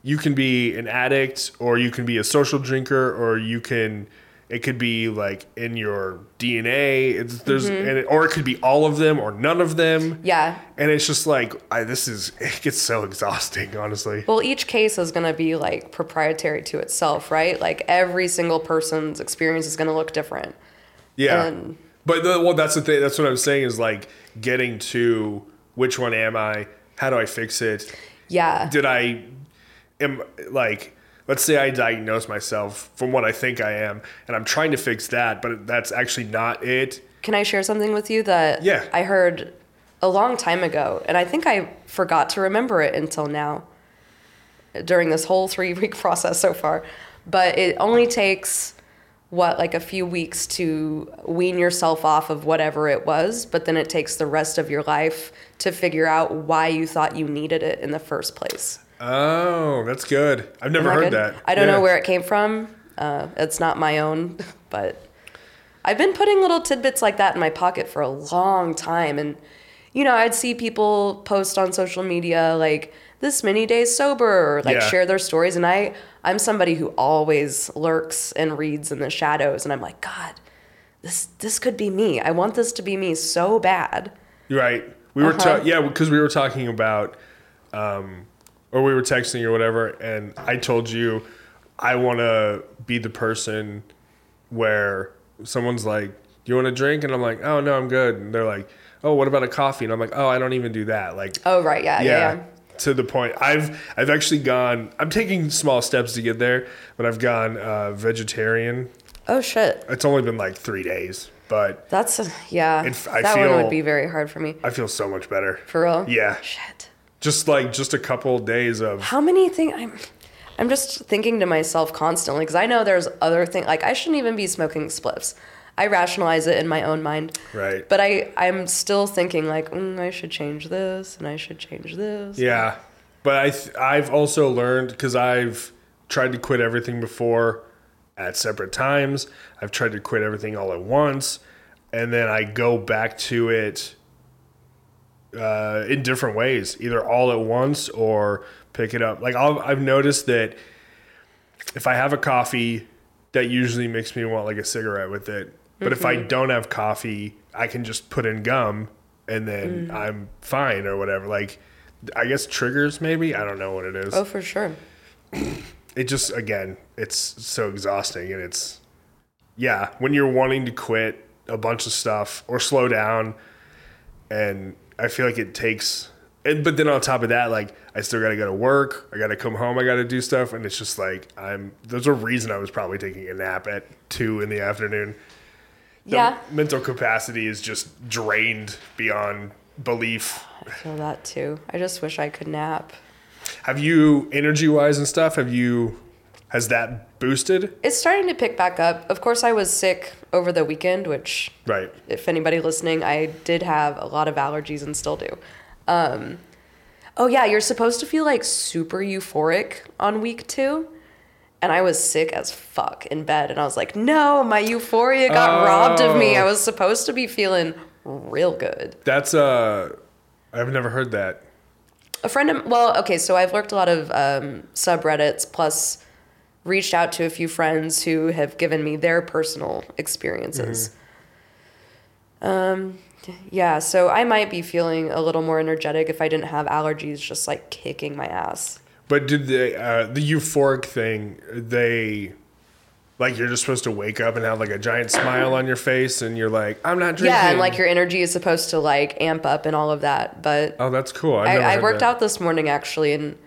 you can be an addict or you can be a social drinker or you can it could be like in your DNA it's there's Mm-hmm. and it, or it could be all of them or none of them Yeah. and it's just like I, this is it gets so exhausting honestly Well, each case is going to be like proprietary to itself, right? Like every single person's experience is going to look different. Yeah. And- but the, well, that's the thing. That's what I'm saying is like getting to which one am I? How do I fix it? Yeah. Did I am like let's say I diagnose myself from what I think I am, and I'm trying to fix that, but that's actually not it. Can I share something with you that Yeah. I heard a long time ago, and I think I forgot to remember it until now during this whole three week process so far. But it only takes what like a few weeks to wean yourself off of whatever it was, but then it takes the rest of your life to figure out why you thought you needed it in the first place. Oh, that's good. I've never Isn't heard good? that. I don't Yeah. know where it came from. Uh, it's not my own, but I've been putting little tidbits like that in my pocket for a long time. And, you know, I'd see people post on social media like this many days sober or like Yeah. share their stories. And I, I'm somebody who always lurks and reads in the shadows. And I'm like, God, this, this could be me. I want this to be me so bad. Right. We were Uh-huh. ta- yeah, because we were talking about, um, or we were texting or whatever, and I told you I want to be the person where someone's like, "Do you want a drink?" and I'm like, "Oh no, I'm good." And they're like, "Oh, what about a coffee?" And I'm like, "Oh, I don't even do that." Like, Oh, right. Yeah. Yeah. yeah, yeah. To the point. I've I've actually gone. I'm taking small steps to get there, but I've gone uh, vegetarian. Oh, shit. It's only been like three days, but That's, yeah. It- I that one would be very hard for me. I feel so much better. For real? Yeah. Shit. Just like just a couple days of How many things I'm I'm just thinking to myself constantly because I know there's other things like I shouldn't even be smoking spliffs. I rationalize it in my own mind. Right. But I I'm still thinking like mm, I should change this and I should change this. yeah. But I th- I've also learned because I've tried to quit everything before at separate times. I've tried to quit everything all at once, and then I go back to it uh, in different ways, either all at once or pick it up. Like I'll, I've noticed that if I have a coffee, that usually makes me want like a cigarette with it. But if I mm-hmm. don't have coffee, I can just put in gum and then mm-hmm. I'm fine or whatever. Like I guess triggers maybe. I don't know what it is. Oh, for sure. It just again, it's so exhausting and it's yeah, when you're wanting to quit a bunch of stuff or slow down and I feel like it takes and but then on top of that, like I still gotta go to work, I gotta come home, I gotta do stuff, and it's just like I'm there's a reason I was probably taking a nap at two in the afternoon. The Yeah. mental capacity is just drained beyond belief. I feel that too. I just wish I could nap. Have you energy wise and stuff, have you has that boosted? It's starting to pick back up. Of course I was sick over the weekend, which Right. if anybody listening, I did have a lot of allergies and still do. Um, oh yeah, you're supposed to feel like super euphoric on week two. And I was sick as fuck in bed. And I was like, no, my euphoria got robbed of me. Oh. I was supposed to be feeling real good. That's uh I've never heard that. A friend of, well, okay, so I've worked a lot of um, subreddits, plus reached out to a few friends who have given me their personal experiences. Um, yeah, so I might be feeling a little more energetic if I didn't have allergies just like kicking my ass. But did the uh, the euphoric thing? They like you're just supposed to wake up and have like a giant smile on your face, and you're like, I'm not drinking. Yeah, and like your energy is supposed to like amp up and all of that. But Oh, that's cool. I've I, I worked that. out this morning actually, and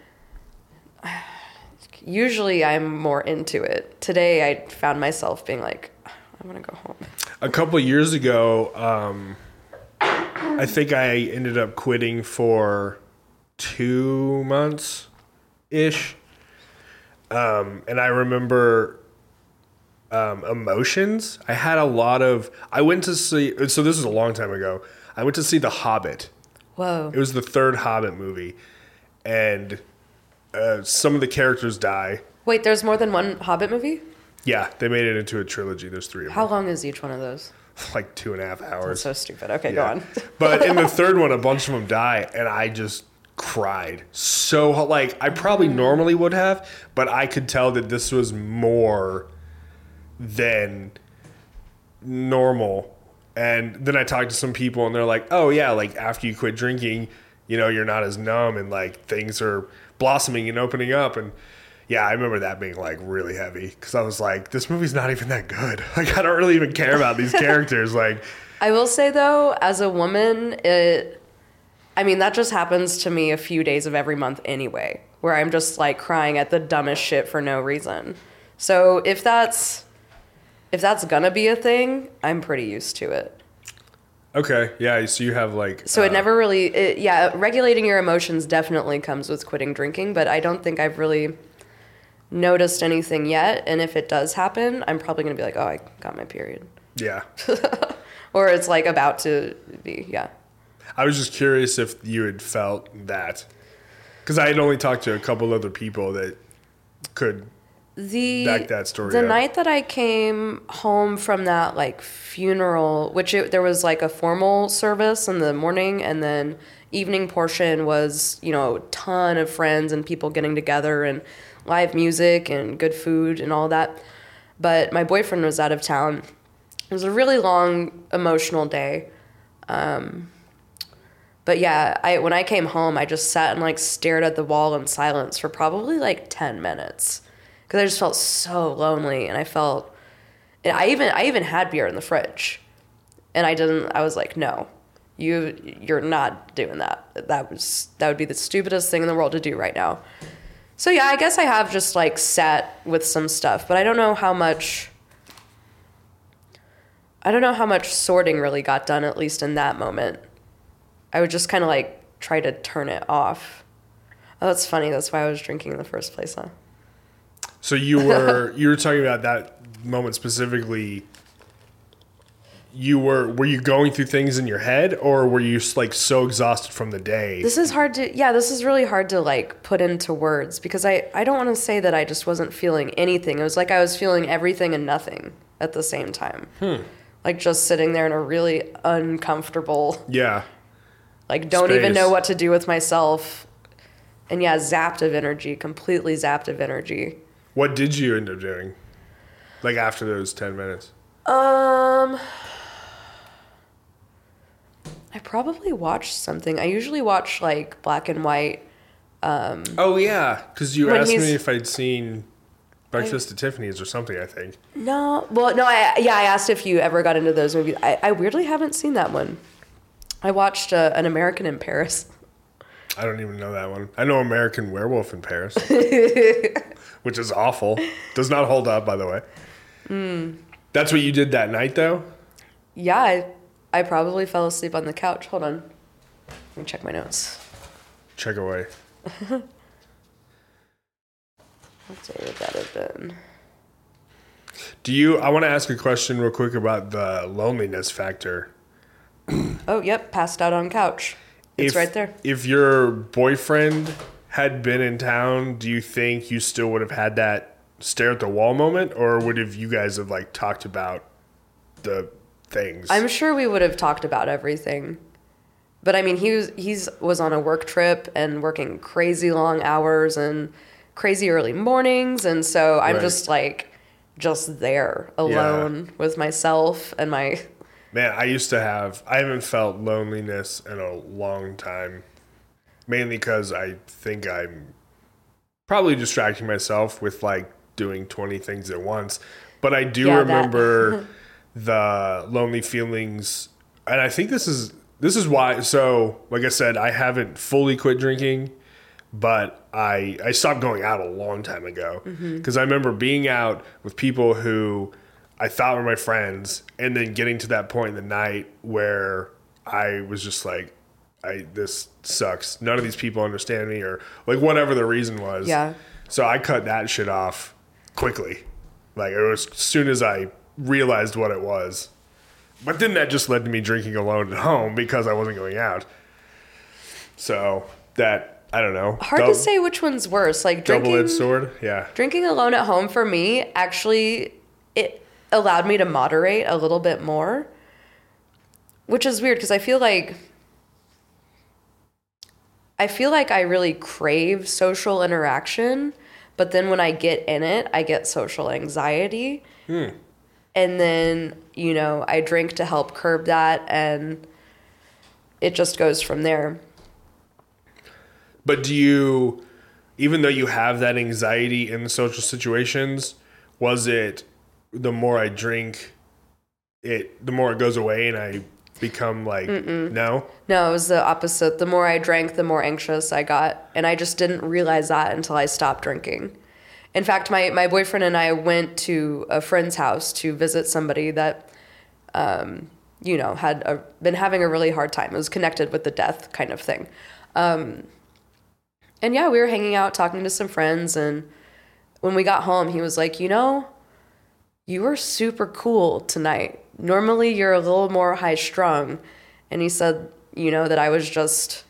usually I'm more into it. Today I found myself being like, I want to go home. a couple years ago. Um, I think I ended up quitting for two months ish. Um, and I remember um, emotions. I had a lot of. I went to see. So this was a long time ago. I went to see The Hobbit. Whoa. It was the third Hobbit movie, and uh, some of the characters die. Wait, there's more than one Hobbit movie? Yeah, they made it into a trilogy. There's three of How them, long is each one of those? like two and a half hours. So stupid. Okay, Yeah. go on. but in the third one, a bunch of them die, and I just cried so like I probably normally would have, but I could tell that this was more than normal. And then I talked to some people, and they're like, "Oh yeah, like after you quit drinking, you know, you're not as numb, and like things are blossoming and opening up." And yeah, I remember that being like really heavy because I was like, "This movie's not even that good. Like I don't really even care about these characters." Like. I will say though, as a woman, it I mean, that just happens to me a few days of every month anyway, where I'm just like crying at the dumbest shit for no reason. So if that's if that's gonna be a thing, I'm pretty used to it. Okay, yeah. So you have like So it uh, never really, it, yeah, regulating your emotions definitely comes with quitting drinking, but I don't think I've really noticed anything yet. And if it does happen, I'm probably gonna be like, oh, I got my period, Yeah, or it's like about to be, yeah. I was just curious if you had felt that because I had only talked to a couple other people that could. the Back that story the up. night that i came home from that like funeral which it, there was like a formal service in the morning and then evening portion was you know a ton of friends and people getting together and live music and good food and all that but my boyfriend was out of town it was a really long emotional day um, but yeah i when i came home i just sat and like stared at the wall in silence for probably like 10 minutes because I just felt so lonely, and I felt, and I even I even had beer in the fridge, and I didn't. I was like, no, you you're not doing that. That was that would be the stupidest thing in the world to do right now. So yeah, I guess I have just like sat with some stuff, but I don't know how much. I don't know how much sorting really got done, at least in that moment. I would just kind of like try to turn it off. Oh, that's funny. That's why I was drinking in the first place, huh? So you were you were talking about that moment specifically. You were were you going through things in your head, or were you like so exhausted from the day? This is hard to yeah, this is really hard to like put into words because I I don't want to say that I just wasn't feeling anything. It was like I was feeling everything and nothing at the same time. Hmm. Like just sitting there in a really uncomfortable yeah, like don't even know what to do with myself. And yeah, zapped of energy, completely zapped of energy. what did you end up doing? Like after those ten minutes. Um I probably watched something. I usually watch like black and white um, Oh yeah, because you asked me if I'd seen Breakfast at Tiffany's or something. I think. No, well, no, I yeah, I asked if you ever got into those movies. I, I weirdly haven't seen that one. I watched uh, An American in Paris. I don't even know that one. I know American Werewolf in Paris, which is awful. Does not hold up, by the way. Hmm. That's what you did that night, though. Yeah, I, I probably fell asleep on the couch. Hold on, let me check my notes. Check away. What day would that have been? Do you? I want to ask a question real quick about the loneliness factor. Oh, yep, passed out on couch. It's if, right there. If your boyfriend had been in town, do you think you still would have had that stare at the wall moment, or would have you guys have like talked about the things? I'm sure we would have talked about everything. But I mean, he was he's was on a work trip and working crazy long hours and crazy early mornings, and so I'm Right. just like just there alone with myself and my Man, I used to have. I haven't felt loneliness in a long time. Mainly because I think I'm probably distracting myself with like doing 20 things at once. But I do Yeah, remember the lonely feelings. And I think this is this is why so like I said, I haven't fully quit drinking, but I I stopped going out a long time ago. Mm-hmm. Because I remember being out with people who I thought were my friends, and then getting to that point in the night where I was just like, I this sucks. None of these people understand me, or like whatever the reason was. Yeah. So I cut that shit off quickly. Like it was as soon as I realized what it was. But then that just led to me drinking alone at home because I wasn't going out. So that I don't know. Hard Dou- to say which one's worse. Like drinking, Double-edged sword. Yeah. drinking alone at home for me actually it allowed me to moderate a little bit more, which is weird because I feel like I feel like I really crave social interaction, but then when I get in it, I get social anxiety. Hmm. And then, you know, I drink to help curb that and it just goes from there. But do you, even though you have that anxiety in social situations, was it the more I drink, it the more it goes away and I become like no? No, it was the opposite. The more I drank, the more anxious I got. And I just didn't realize that until I stopped drinking. In fact, my, my boyfriend and I went to a friend's house to visit somebody that, um, you know, had a, been having a really hard time. It was connected with the death kind of thing. Um, and yeah, we were hanging out, talking to some friends. And when we got home, he was like, you know, you were super cool tonight. Normally you're a little more high strung. And he said, you know, that I was just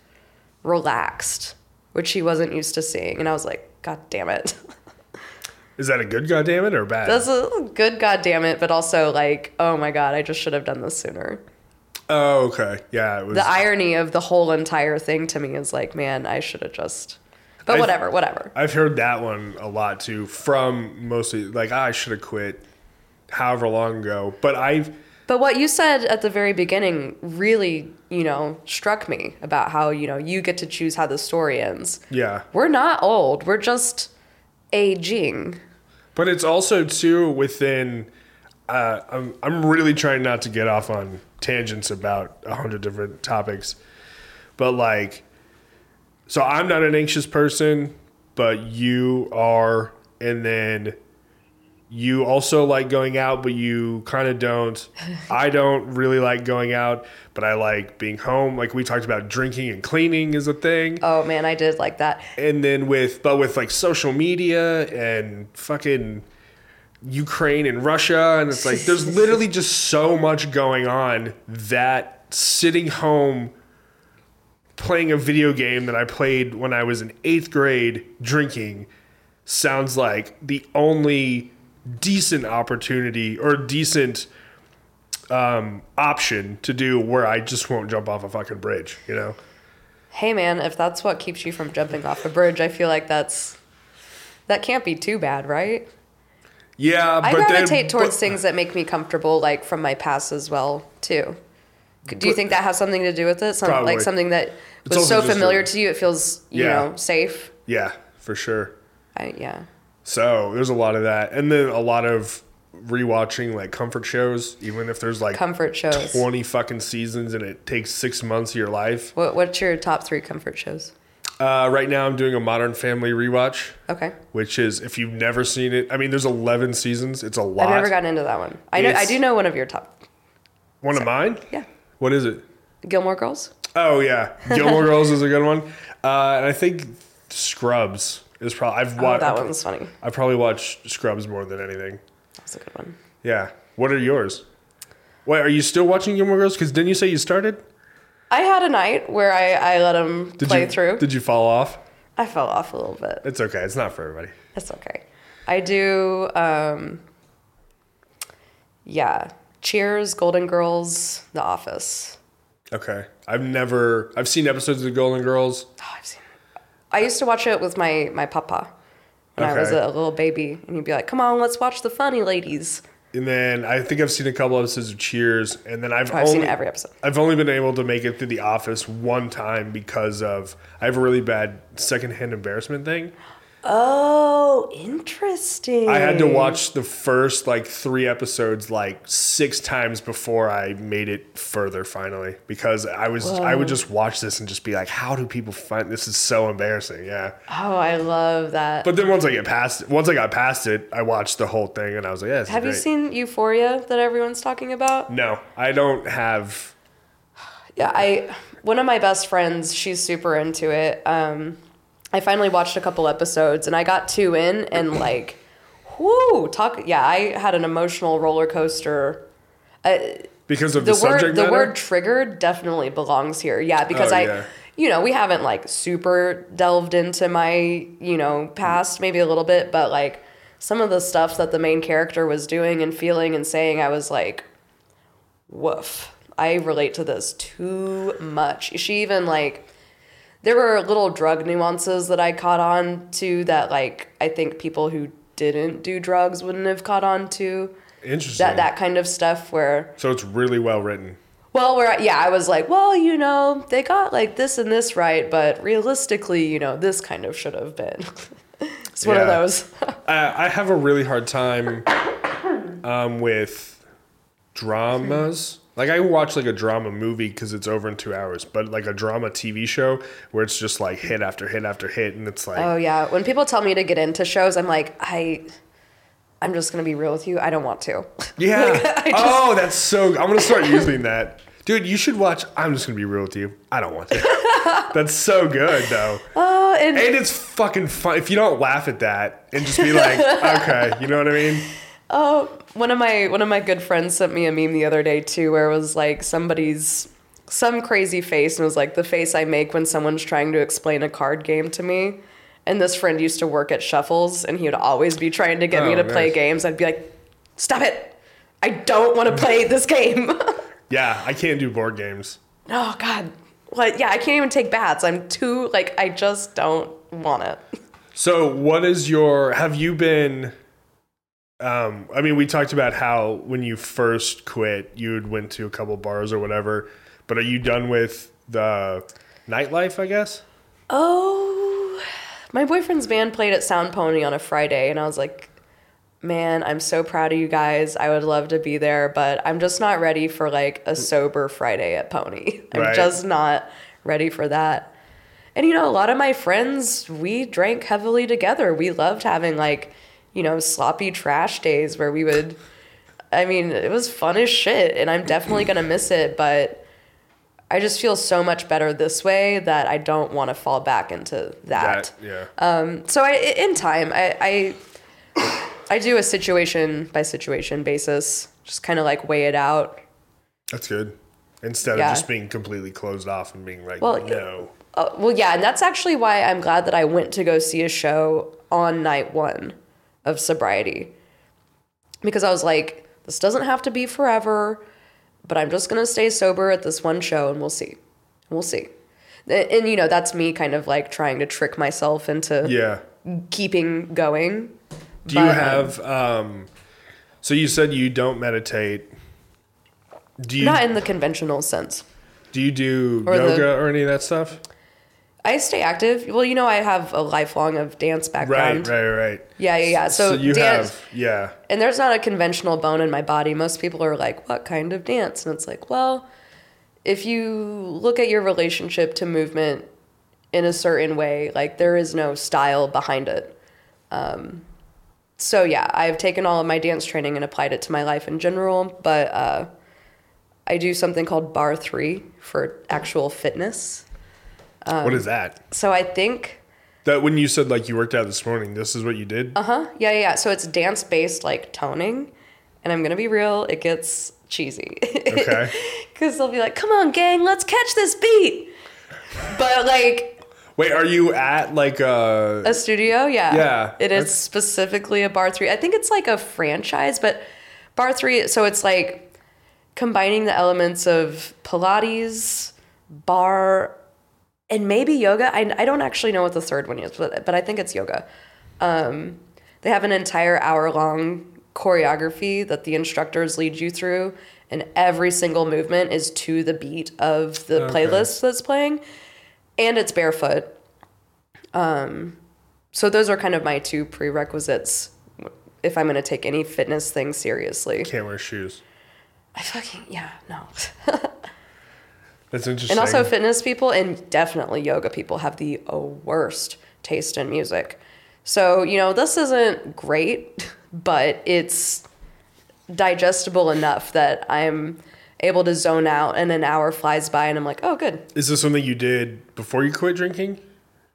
relaxed, which he wasn't used to seeing. And I was like, God damn it. Is that a good goddamn it or bad? That's a good God damn it, but also like, oh my God, I just should have done this sooner. oh, okay. Yeah, it was. The irony of the whole entire thing to me is like, man, I should have just. But I- whatever, whatever. I've heard that one a lot too from mostly like "Ah, I should have quit however long ago. But I've But what you said at the very beginning really, you know, struck me about how, you know, you get to choose how the story ends. yeah. We're not old. We're just aging. But it's also too within. Uh, I'm I'm really trying not to get off on tangents about a hundred different topics, but like, so I'm not an anxious person, but you are, and then you also like going out, but you kind of don't. I don't really like going out, but I like being home. Like we talked about, drinking and cleaning is a thing Oh man, I did like that. and then with but with like social media and fucking Ukraine and Russia and it's like there's literally just so much going on that sitting home playing a video game that I played when I was in 8th grade drinking sounds like the only decent opportunity or decent um, option to do where I just won't jump off a fucking bridge, you know? Hey man, if that's what keeps you from jumping off a bridge, I feel like that's that can't be too bad, right? Yeah, I but gravitate then, towards but- things that make me comfortable, like from my past as well, too. Do you think that has something to do with it? Some, Probably. like something that was so familiar a- to you, it feels you Yeah. know safe. Yeah, for sure. I, yeah. So there's a lot of that, and then a lot of rewatching like comfort shows, even if there's like Comfort shows. twenty fucking seasons and it takes six months of your life. What, what's your top three comfort shows? Uh, right now, I'm doing a Modern Family rewatch, Okay. which is if you've never seen it. I mean, there's 11 seasons. It's a lot. I've never gotten into that one. I know. I do know one of your top. One of mine. Yeah. What is it? Gilmore Girls. Oh yeah, Gilmore Girls is a good one, uh, and I think Scrubs is probably. I've watched Oh, that one's funny. I probably watched Scrubs more than anything. That's a good one. Yeah. What are yours? Wait, are you still watching Gilmore Girls? Because didn't you say you started? I had a night where I, I let him Did play you, through. Did you fall off? I fell off a little bit. It's okay. It's not for everybody. It's okay. I do, um, yeah, Cheers, Golden Girls, The Office. Okay. I've never. I've seen episodes of the Golden Girls. Oh, I've seen. I used to watch it with my my papa when I was Okay. a little baby, and he'd be like, "Come on, let's watch the funny ladies." And then I think I've seen a couple episodes of Cheers, and then I've, oh, I've only, seen every episode. I've only been able to make it through The Office one time because of I have a really bad secondhand embarrassment thing. Oh, interesting. I had to watch the first like three episodes like six times before I made it further finally because I was I would just watch this and just be like, how do people find this is so embarrassing? Yeah. Oh, I love that. But then once I get past it, once I got past it, I watched the whole thing and I was like, yeah, Have you seen Euphoria that everyone's talking about? No, I don't have. Yeah, I one of my best friends, she's super into it. Um, I finally watched a couple episodes and I got two in and like, whoo, talk. Yeah, I had an emotional roller coaster. Uh, Because of the, the, subject word the word triggered definitely belongs here. Yeah, because Oh, I. yeah. You know, we haven't like super delved into my, you know, past, maybe a little bit, but like some of the stuff that the main character was doing and feeling and saying, I was like, woof. I relate to this too much. She even like there were little drug nuances that I caught on to that like I think people who didn't do drugs wouldn't have caught on to. Interesting. That that kind of stuff where so it's really well written. well, where yeah, I was like, well, you know, they got like this and this right, but realistically, you know, this kind of should have been. it's one of those. I, I have a really hard time um, with dramas. Like I watch like a drama movie because it's over in two hours, but like a drama TV show where it's just like hit after hit after hit, and it's like oh yeah, when people tell me to get into shows, I'm like, I, I'm just gonna be real with you. I don't want to. yeah. I just- oh, that's so. I'm gonna start using that, dude. You should watch. I'm just gonna be real with you. I don't want to. that's so good though, Oh, and and it's fucking fun. If you don't laugh at that and just be like, okay, you know what I mean? Oh, one of my one of my good friends sent me a meme the other day too, where it was like somebody's some crazy face and it was like the face I make when someone's trying to explain a card game to me. And this friend used to work at Shuffles and he would always be trying to get me Oh, to play games. I'd be like, Stop it. I don't want to play this game. Yeah, I can't do board games. oh god. What yeah, I can't even take bats. I'm too like I just don't want it. So, what is your? Have you been? Um, I mean, we talked about how when you first quit, you had went to a couple bars or whatever. But are you done with the nightlife? I guess. Oh, my boyfriend's band played at Sound Pony on a Friday, and I was like, man, I'm so proud of you guys. I would love to be there, but I'm just not ready for like a sober Friday at Pony. I'm Right. just not ready for that. And you know, a lot of my friends, we drank heavily together. We loved having like, you know, sloppy trash days where we would, I mean, it was fun as shit, and I'm definitely gonna miss it, but. I just feel so much better this way that I don't want to fall back into that. yeah. Um, So I, in time, I, I, I do a situation by situation basis, just kind of like weigh it out. That's good. Instead Yeah. of just being completely closed off and being like, Well, no. Uh, well, yeah, and that's actually why I'm glad that I went to go see a show on night one of sobriety, because I was like, this doesn't have to be forever, but I'm just gonna stay sober at this one show, and we'll see, we'll see. And, and, you know, that's me kind of like trying to trick myself into Yeah. keeping going. Do you But, um, have? Um, so you said you don't meditate. Do you? Not in the conventional sense. do you do or the- yoga or any of that stuff? I stay active. Well, you know, I have a lifelong of dance background. right, right. Right. Yeah, yeah, yeah. So, you dance, have, yeah. and there's not a conventional bone in my body. Most people are like, "What kind of dance?" And it's like, well, if you look at your relationship to movement in a certain way, like there is no style behind it. Um, so yeah, I've taken all of my dance training and applied it to my life in general. But uh, I do something called Barre3 for actual fitness. Um, what is that? So I think That when you said like you worked out this morning, this is what you did. Uh-huh. Yeah, yeah, yeah. So it's dance based like toning. And I'm gonna be real, it gets cheesy. Okay. Cause they'll be like, come on, gang, let's catch this beat. But like Wait, are you at like uh a studio, yeah. Yeah, It is specifically a Barre3. I think it's like a franchise, but Barre3, so it's like combining the elements of Pilates, barre, and maybe yoga. I, I don't actually know what the third one is, but, but I think it's yoga. Um, they have an entire hour long choreography that the instructors lead you through, and every single movement is to the beat of the Okay. playlist that's playing, and it's barefoot. Um, so those are kind of my two prerequisites if I'm going to take any fitness thing seriously. can't wear shoes? I fucking yeah no. That's interesting. And also, fitness people and definitely yoga people have the worst taste in music. So, you know, this isn't great, but it's digestible enough that I'm able to zone out and an hour flies by and I'm like, "Oh, good." Is this something you did before you quit drinking?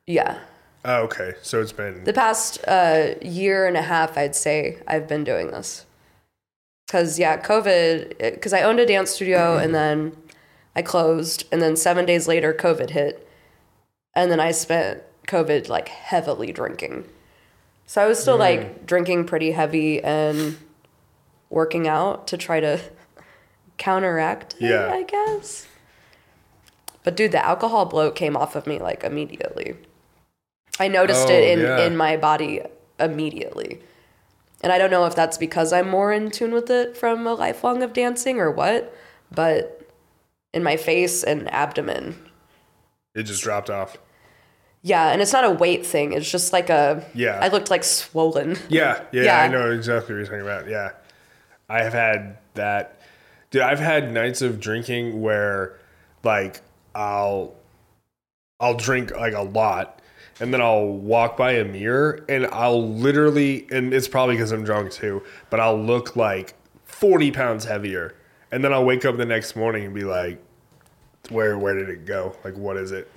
Yeah. Oh, okay. So it's been The past uh, year and a half, I'd say I've been doing this. Cause yeah, COVID. Cause I owned a dance studio and then I closed, and then seven days later, COVID hit, and then I spent COVID like heavily drinking. So I was still like drinking pretty heavy and working out to try to counteract it, Yeah. I guess. But dude, the alcohol bloat came off of me like immediately. I noticed Oh, it in, yeah. in my body immediately. And I don't know if that's because I'm more in tune with it from a lifelong of dancing or what, but in my face and abdomen. it just dropped off. Yeah, and it's not a weight thing. It's just like a Yeah. I looked like swollen. Yeah, yeah, Yeah. I know exactly what you're talking about. Yeah. I have had that. Dude, I've had nights of drinking where like I'll I'll drink like a lot and then I'll walk by a mirror and I'll literally and it's probably because I'm drunk too, but I'll look like 40 pounds heavier. And then I'll wake up the next morning and be like, where where did it go? Like what is it?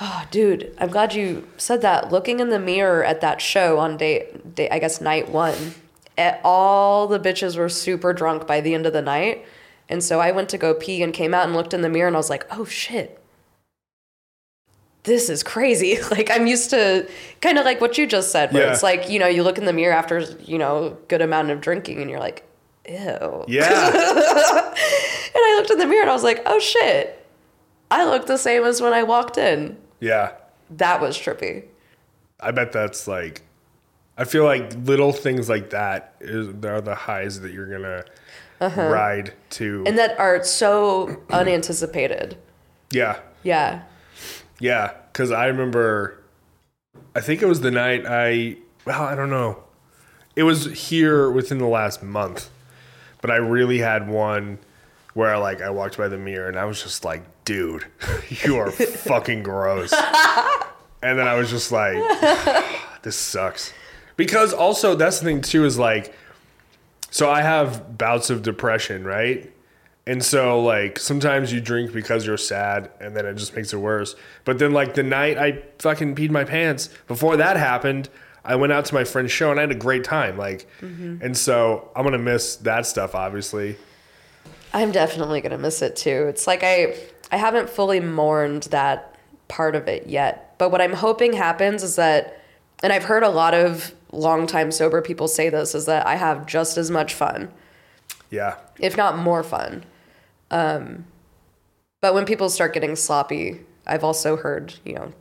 Oh, dude, I'm glad you said that. Looking in the mirror at that show on day, day I guess night one, eh, all the bitches were super drunk by the end of the night. And so I went to go pee and came out and looked in the mirror and I was like, oh shit. This is crazy. Like I'm used to kind of like what you just said, where Yeah. it's like, you know, you look in the mirror after, you know, good amount of drinking and you're like, ew. Yeah. And I looked in the mirror and I was like, oh shit. I look the same as when I walked in. yeah. That was trippy. I bet that's like, I feel like little things like that is are the highs that you're gonna ride to. Uh-huh. And that are so unanticipated. yeah, Yeah. yeah. Because I remember, I think it was the night I. Well, I don't know. It was here within the last month, but I really had one where like I walked by the mirror and I was just like, dude, you are fucking gross. And then I was just like, ah, this sucks. Because also, that's the thing too is like, so I have bouts of depression, right? And so, like, sometimes you drink because you're sad and then it just makes it worse. But then, like, the night I fucking peed my pants, before that happened, I went out to my friend's show and I had a great time. Like, and so I'm going to miss that stuff, obviously. I'm definitely gonna miss it too. It's like I I haven't fully mourned that part of it yet. But what I'm hoping happens is that and I've heard a lot of longtime sober people say this is that I have just as much fun, Yeah. if not more fun. Um but when people start getting sloppy, I've also heard, you know,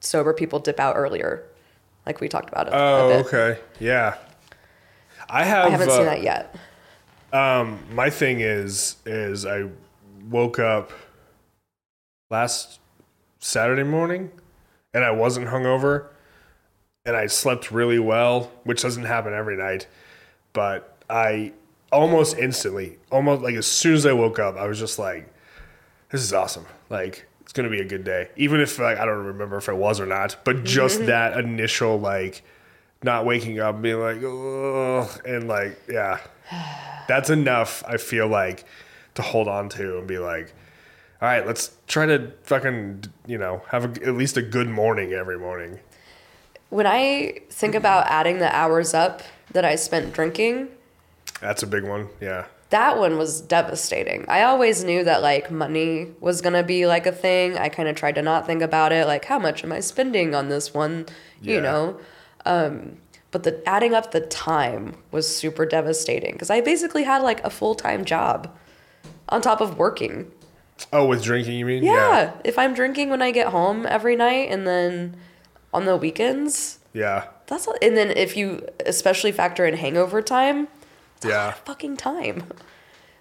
sober people dip out earlier. Like we talked about it. Oh, a okay. Yeah. I have. I haven't uh, seen that yet. my thing is is I woke up last Saturday morning and I wasn't hungover and I slept really well, which doesn't happen every night, but I almost instantly, almost like as soon as I woke up, I was just like this is awesome. Like it's to be a good day. Even if like I don't remember if it was or not, but just mm-hmm. that initial like not waking up and being like, oh, and like, yeah, that's enough. I feel like to hold on to and be like, all right, let's try to fucking, you know, have a, at least a good morning every morning. When I think about adding the hours up that I spent drinking, That's a big one. Yeah. That one was devastating. I always knew that like money was gonna be like a thing. I kind of tried to not think about it, like how much am I spending on this one, you know. Um, but the adding up the time was super devastating because I basically had like a full time job on top of working. Oh, with drinking, you mean? Yeah, if I'm drinking when I get home every night and then on the weekends, Yeah. that's and then if you especially factor in hangover time, Yeah. fucking time.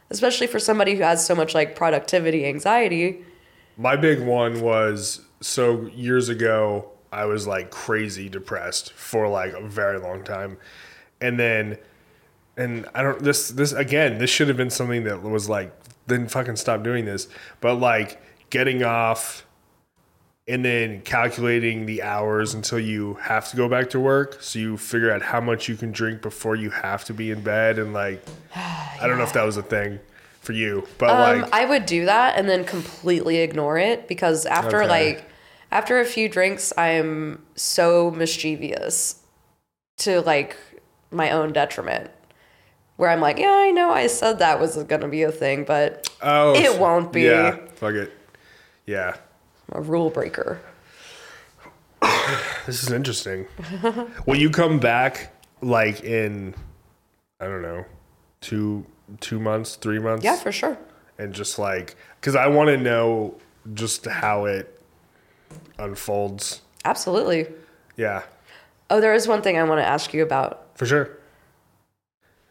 Especially for somebody who has so much like productivity anxiety. My big one was so years ago, I was like crazy depressed for like a very long time. And then, and I don't, this, this again, this should have been something that was like, then fucking stop doing this. But like getting off and then calculating the hours until you have to go back to work. So you figure out how much you can drink before you have to be in bed. And like, I don't know if that was a thing for you, but Um, like, I would do that and then completely ignore it because after Okay. like after a few drinks, I'm so mischievous to like my own detriment. Where I'm like, yeah, I know I said that was gonna be a thing, but oh, it won't be. Yeah, fuck it. Yeah, I'm a rule breaker. this is interesting. Will you come back like in, I don't know, two two months, three months? Yeah, for sure. and just like because I want to know just how it unfolds. Absolutely. Yeah, Oh, there is one thing I want to ask you about. for sure.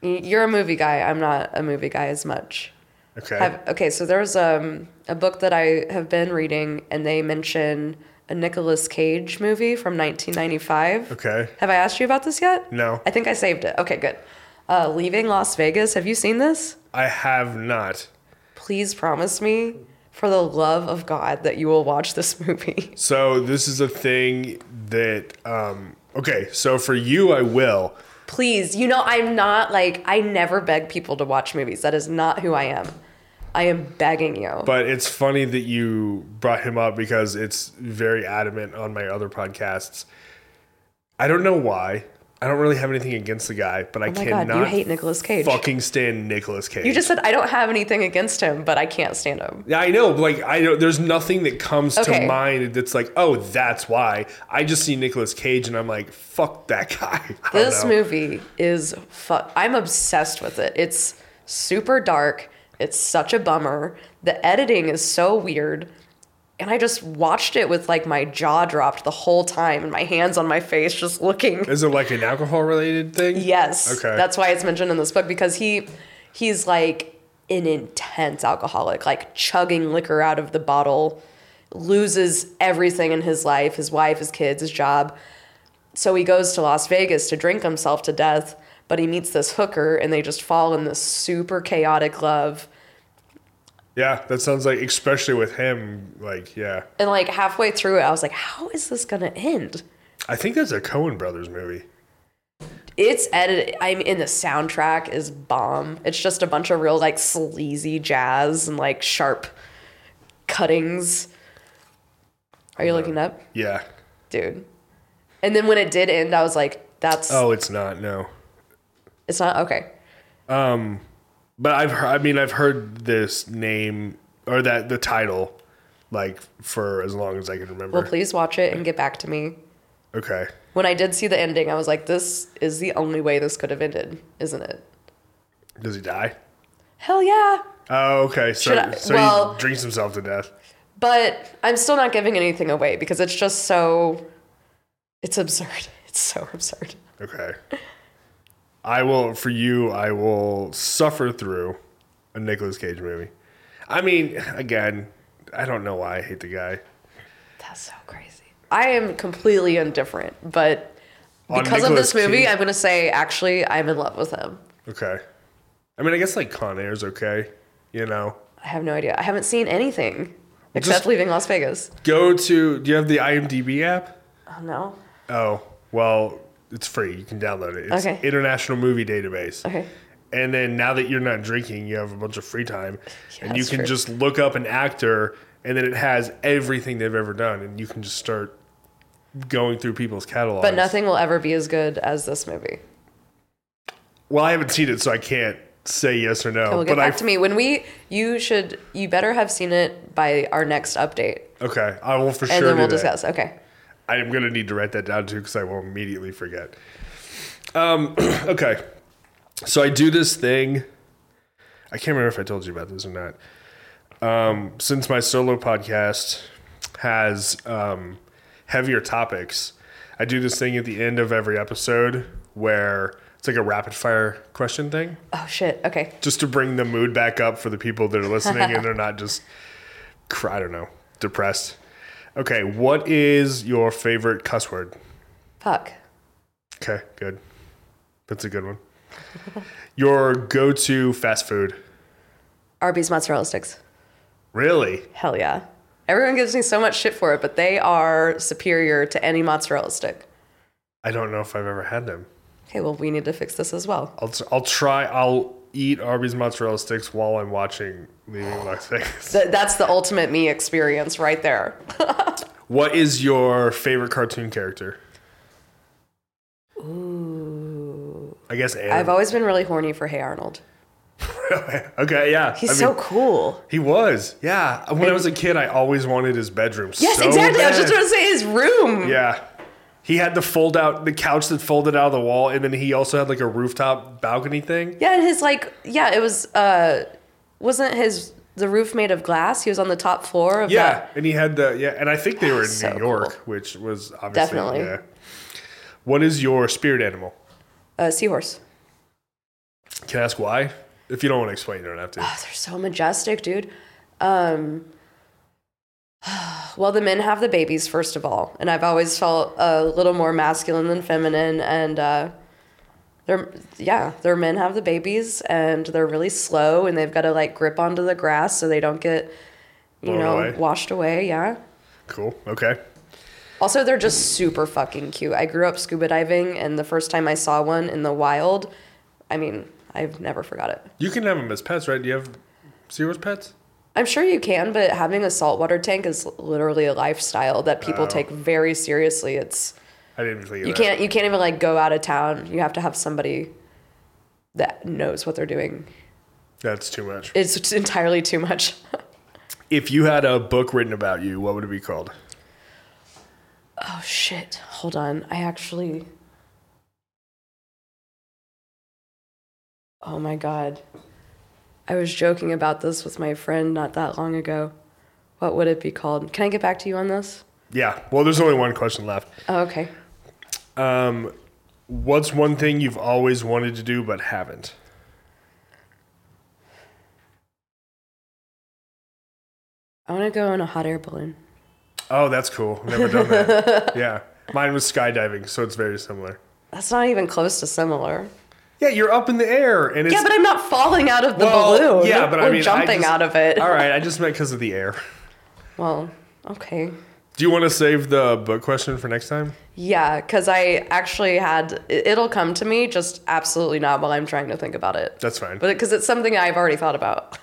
You're a movie guy. I'm not a movie guy as much. Okay. Have, okay, so there's um, a book that I have been reading, and they mention a Nicolas Cage movie from 1995. okay. Have I asked you about this yet? No, I think I saved it. Okay, good. Uh, Leaving Las Vegas. Have you seen this? I have not. Please promise me, for the love of God, that you will watch this movie. So this is a thing that um okay, so for you I will. Please, you know, I'm not like, I never beg people to watch movies. That is not who I am. I am begging you. But it's funny that you brought him up because it's very adamant on my other podcasts. I don't know why. I don't really have anything against the guy, but oh I oh my cannot God, you hate Nicolas Cage. fucking stand Nicolas Cage. You just said I don't have anything against him, but I can't stand him. Yeah, I know. Like, I don't, there's nothing that comes to mind that's like, oh, that's why. I just see Nicolas Cage and I'm like, fuck that guy. I This know. movie is fu- I'm obsessed with it. It's super dark. It's such a bummer. The editing is so weird. And I just watched it with like my jaw dropped the whole time and my hands on my face just looking. Is it like an alcohol related thing? Yes. Okay. That's why it's mentioned in this book because he he's like an intense alcoholic, like chugging liquor out of the bottle, loses everything in his life, his wife, his kids, his job. So he goes to Las Vegas to drink himself to death, but he meets this hooker and they just fall in this super chaotic love. Yeah, that sounds like, especially with him, like, yeah. And like halfway through it, I was like, how is this gonna end? I think that's a Coen Brothers movie. It's edited. I'm in the soundtrack is bomb. It's just a bunch of real like sleazy jazz and like sharp cuttings. Are you looking up, Yeah. dude? And then when it did end, I was like, "That's Oh, it's not, no. it's not okay." Um, But I've heard, I mean, I've heard this name or that the title like for as long as I can remember. Well, please watch it and get back to me. Okay. When I did see the ending, I was like, "This is the only way this could have ended, isn't it?" Does he die? Hell yeah! Oh, okay. So, I- so well- he drinks himself to death. But I'm still not giving anything away because it's just so. It's absurd. It's so absurd. Okay. I will for you. I will suffer through a Nicolas Cage movie. I mean, again, I don't know why I hate the guy. That's so crazy. I am completely indifferent, but On because of this movie, Cage? I'm going to say actually I'm in love with him. Okay. I mean, I guess like Con Air's okay. You know, I have no idea. I haven't seen anything except just- leaving Las Vegas. go to. Do you have the IMDb app? Oh no. Oh, well, it's free. You can download it. It's Okay. International Movie Database. Okay. And then now that you're not drinking, you have a bunch of free time, Yeah, and you can true. just look up an actor, and then it has everything they've ever done, and you can just start going through people's catalogs. But nothing will ever be as good as this movie. Well, I haven't seen it, so I can't say yes or no. Okay, well, get but back I to me when we. You should. You better have seen it by our next update, okay, I will for and sure. And then we'll discuss. Okay. I am gonna need to write that down too because I will immediately forget. Um, okay, so I do this thing. I can't remember if I told you about this or not. Um, since my solo podcast has um, heavier topics, I do this thing at the end of every episode where it's like a rapid fire question thing, Oh shit. Okay. just to bring the mood back up for the people that are listening and they're not just, I don't know, depressed. Okay, what is your favorite cuss word? Fuck. Okay, good. That's a good one. Your go to fast food. Arby's mozzarella sticks. Really? Hell yeah. Everyone gives me so much shit for it, but they are superior to any mozzarella stick. I don't know if I've ever had them. Okay, well, we need to fix this as well. I'll, I'll try. I'll eat Arby's mozzarella sticks while I'm watching Leaving Las Vegas. Th- that's the ultimate me experience right there. What is your favorite cartoon character? Ooh. I guess. I've always been really horny for Hey Arnold. okay, yeah. He's I so mean, cool. He was, yeah. When I was a kid, I always wanted his bedroom. Yes, so exactly. I was just bad. going to say his room. Yeah. He had the fold out, the couch that folded out of the wall, and then he also had like a rooftop balcony thing. Yeah, and his like, yeah, it was, uh, wasn't his, the roof made of glass? He was on the top floor of Yeah, that. and he had the yeah, and I think they were in So New York, cool. which was obviously Definitely. Yeah. What is your spirit animal? Uh, seahorse. Can I ask why? If you don't want to explain, you don't have to. Oh, they're so majestic, dude. Um, well, the men have the babies, first of all. And I've always felt a little more masculine than feminine. And uh, they're, yeah, their men have the babies and they're really slow and they've got to like grip onto the grass so they don't get, you Blown know, away. washed away. Yeah. Cool. Okay. Also, they're just super fucking cute. I grew up scuba diving, and the first time I saw one in the wild, I mean, I've never forgot it. You can have them as pets, right? Do you have seahorse pets? I'm sure you can, but having a saltwater tank is literally a lifestyle that people Oh. take very seriously. It's I didn't even think you that. can't you can't even like go out of town. You have to have somebody that knows what they're doing. That's too much. It's entirely too much. If you had a book written about you, what would it be called? oh shit! Hold on. I actually. Oh my god. I was joking about this with my friend not that long ago. What would it be called? Can I get back to you on this? Yeah. Well, there's only one question left. Oh, okay. Um, what's one thing you've always wanted to do but haven't? I want to go in a hot air balloon. Oh, that's cool. Never done that. yeah. Mine was skydiving, so it's very similar. That's not even close to similar. Yeah, you're up in the air, and it's Yeah, but I'm not falling out of the Well, balloon. yeah, but I mean, I jumping just- out of it. all right. I just meant because of the air. Well, okay. Do you want to save the book question for next time? Yeah, because I actually had. it- It'll come to me, just absolutely not while I'm trying to think about it. That's fine. But because it's something I've already thought about.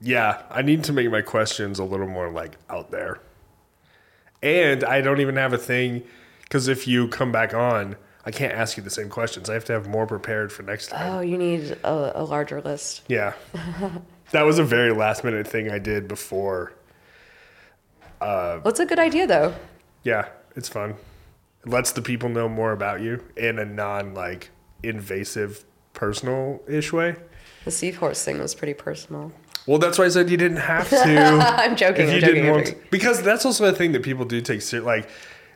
Yeah, I need to make my questions a little more like out there. And I don't even have a thing because if you come back on, I can't ask you the same questions. I have to have more prepared for next time. Oh, you need a, a larger list. Yeah. that was a very last minute thing I did before. Well, it's a good idea though. Yeah, it's fun. It lets the people know more about you in a non like invasive personal ish way. The seahorse thing was pretty personal. Well, that's why I said you didn't have to. I'm joking. if I'm you joking. didn't I'm want to, because that's also a thing that people do take seriously. like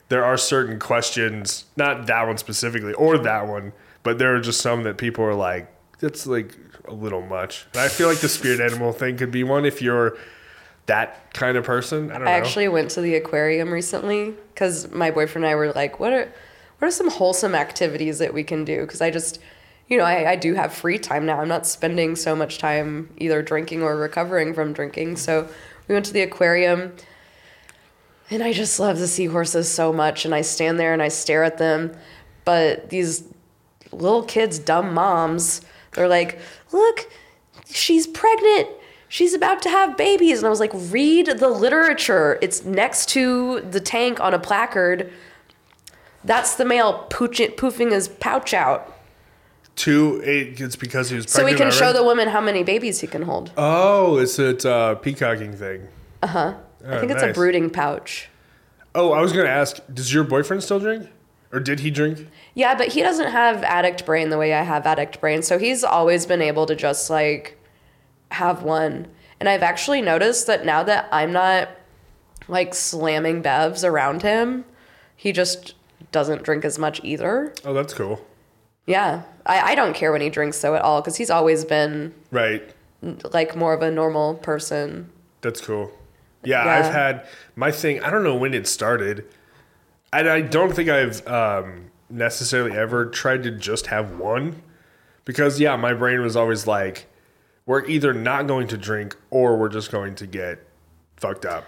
there are certain questions not that one specifically or that one but there are just some that people are like that's like a little much and i feel like the spirit animal thing could be one if you're that kind of person i don't know actually went to the aquarium recently because my boyfriend and I were like, "What are, what are some wholesome activities that we can do?" Because I just, you know, I, I do have free time now. I'm not spending so much time either drinking or recovering from drinking. So we went to the aquarium, and I just love the seahorses so much. And I stand there and I stare at them, but these little kids, dumb moms, they're like, "Look, she's pregnant." She's about to have babies. And I was like, read the literature. It's next to the tank on a placard. That's the male pooch poofing his pouch out. two eight, it's because he was So we pregnant can show the woman how many babies he can hold. oh it's a uh, peacocking thing I think it's a brooding pouch. oh i was gonna ask does your boyfriend still drink or did he drink Yeah, but he doesn't have addict brain the way I have addict brain. So he's always been able to just like have one. And I've actually noticed that now that I'm not like slamming bevs around him, he just doesn't drink as much either. oh that's cool Yeah. I, I don't care when he drinks though at all because he's always been right like more of a normal person. That's cool. Yeah, Yeah. I've had my thing. I don't know when it started. And I don't think I've um, necessarily ever tried to just have one. Because, yeah, my brain was always like, we're either not going to drink or we're just going to get fucked up.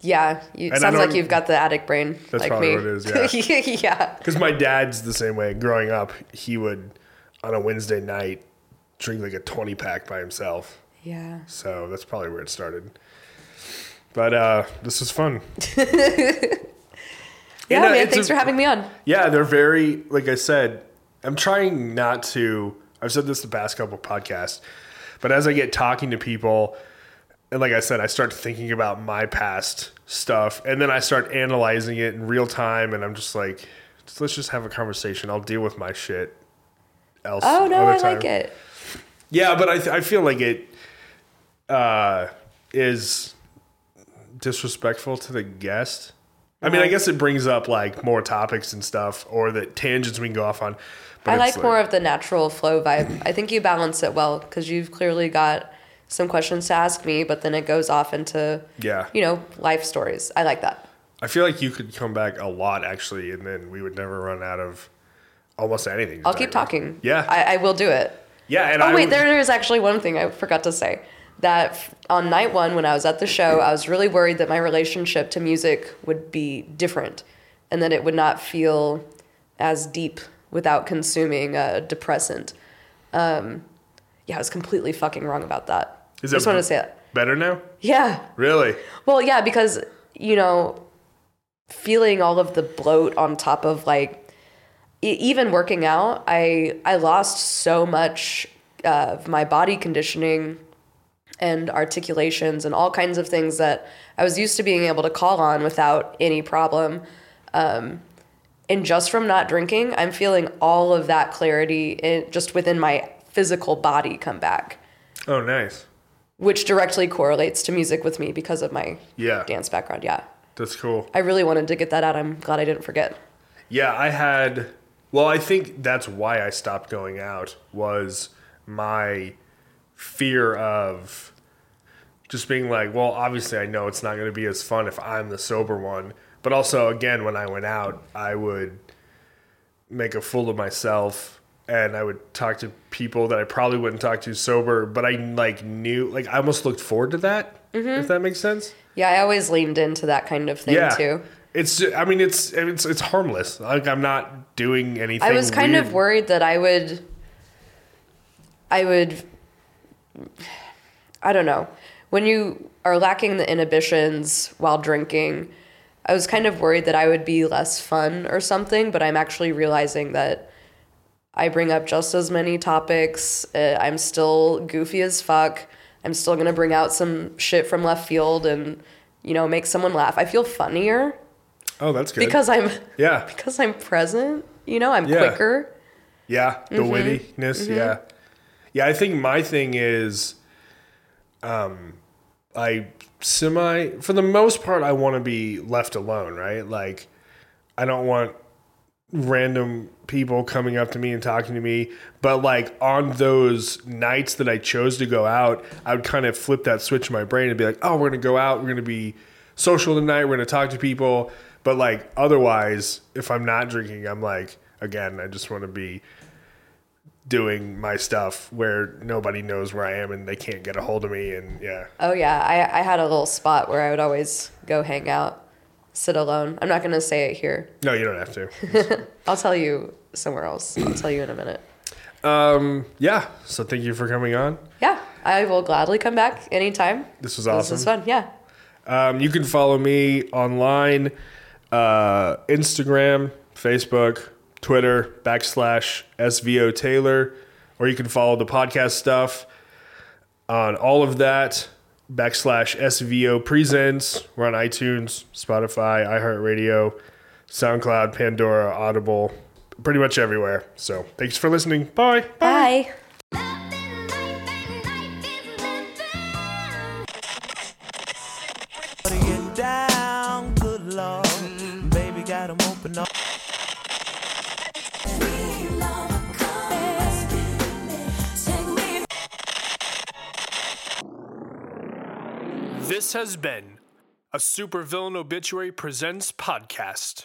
Yeah. You, And sounds like you've got the addict brain. That's like probably me. what it is, yeah. Because my dad's the same way. Growing up, he would, on a Wednesday night, drink like a 20 pack by himself. Yeah. So that's probably where it started. But uh, this is fun. Yeah, And, uh, man. Thanks a- for having me on. Yeah, they're very like I said. I'm trying not to. I've said this the past couple podcasts, but as I get talking to people, and like I said, I start thinking about my past stuff, and then I start analyzing it in real time, and I'm just like, let's just have a conversation. I'll deal with my shit. Else Oh no, I like it. Yeah, but I, th- I feel like it uh, is disrespectful to the guest. I mean, I guess it brings up like more topics and stuff, or the tangents we can go off on. But I it's like more of the natural flow vibe. I think you balance it well because you've clearly got some questions to ask me, but then it goes off into Yeah. you know, life stories. I like that. I feel like you could come back a lot actually, and then we would never run out of almost anything. I'll keep about. talking. Yeah, I, I will do it. yeah, and Oh I wait, would- there is actually one thing I forgot to say. That on night one, when I was at the show, I was really worried that my relationship to music would be different, and that it would not feel as deep without consuming a depressant. Um, yeah, I was completely fucking wrong about that. Is I just want to say that. better now. Yeah. Really? Well, yeah, because you know, feeling all of the bloat on top of like e- even working out, I I lost so much of my body conditioning and articulations and all kinds of things that I was used to being able to call on without any problem. Um, and just from not drinking, I'm feeling all of that clarity in, just within my physical body come back, Oh, nice. which directly correlates to music with me because of my Yeah, dance background. Yeah. that's cool. I really wanted to get that out. I'm glad I didn't forget. Yeah, I had. Well, I think that's why I stopped going out was my fear of just being like, well, obviously I know it's not going to be as fun if I'm the sober one, but also again when I went out, I would make a fool of myself and I would talk to people that I probably wouldn't talk to sober, but I like knew like I almost looked forward to that. Mm-hmm. If that makes sense. Yeah, I always leaned into that kind of thing Yeah. too. It's I mean it's it's it's harmless. Like I'm not doing anything I was kind weird. of worried that I would, I would, I don't know. When you are lacking the inhibitions while drinking, I was kind of worried that I would be less fun or something, but I'm actually realizing that I bring up just as many topics. Uh, I'm still goofy as fuck. I'm still going to bring out some shit from left field and, you know, make someone laugh. I feel funnier Oh, that's good. because I'm yeah, because I'm present. You know, I'm Yeah. quicker. yeah, the Mm-hmm. wittiness. Yeah, yeah. I think my thing is, um, I semi for the most part I want to be left alone. Right, like I don't want random people coming up to me and talking to me but like on those nights that i chose to go out i would kind of flip that switch in my brain and be like oh we're gonna go out we're gonna be social tonight we're gonna talk to people but like otherwise if i'm not drinking i'm like again i just want to be doing my stuff where nobody knows where i am and they can't get a hold of me and yeah Oh yeah, I I had a little spot where I would always go hang out, sit alone. I'm not gonna say it here. no you don't have to I'll tell you somewhere else. I'll tell you in a minute. um yeah so thank you for coming on Yeah, I will gladly come back anytime. this was awesome. This is fun. Yeah. Um, you can follow me online, uh, Instagram, Facebook, Twitter, backslash SVO Taylor, or you can follow the podcast stuff on all of that, backslash SVO Presents. We're on iTunes, Spotify, iHeartRadio, SoundCloud, Pandora, Audible, pretty much everywhere. So thanks for listening. Bye. Bye. to has been a Supervillain Obituary Presents podcast.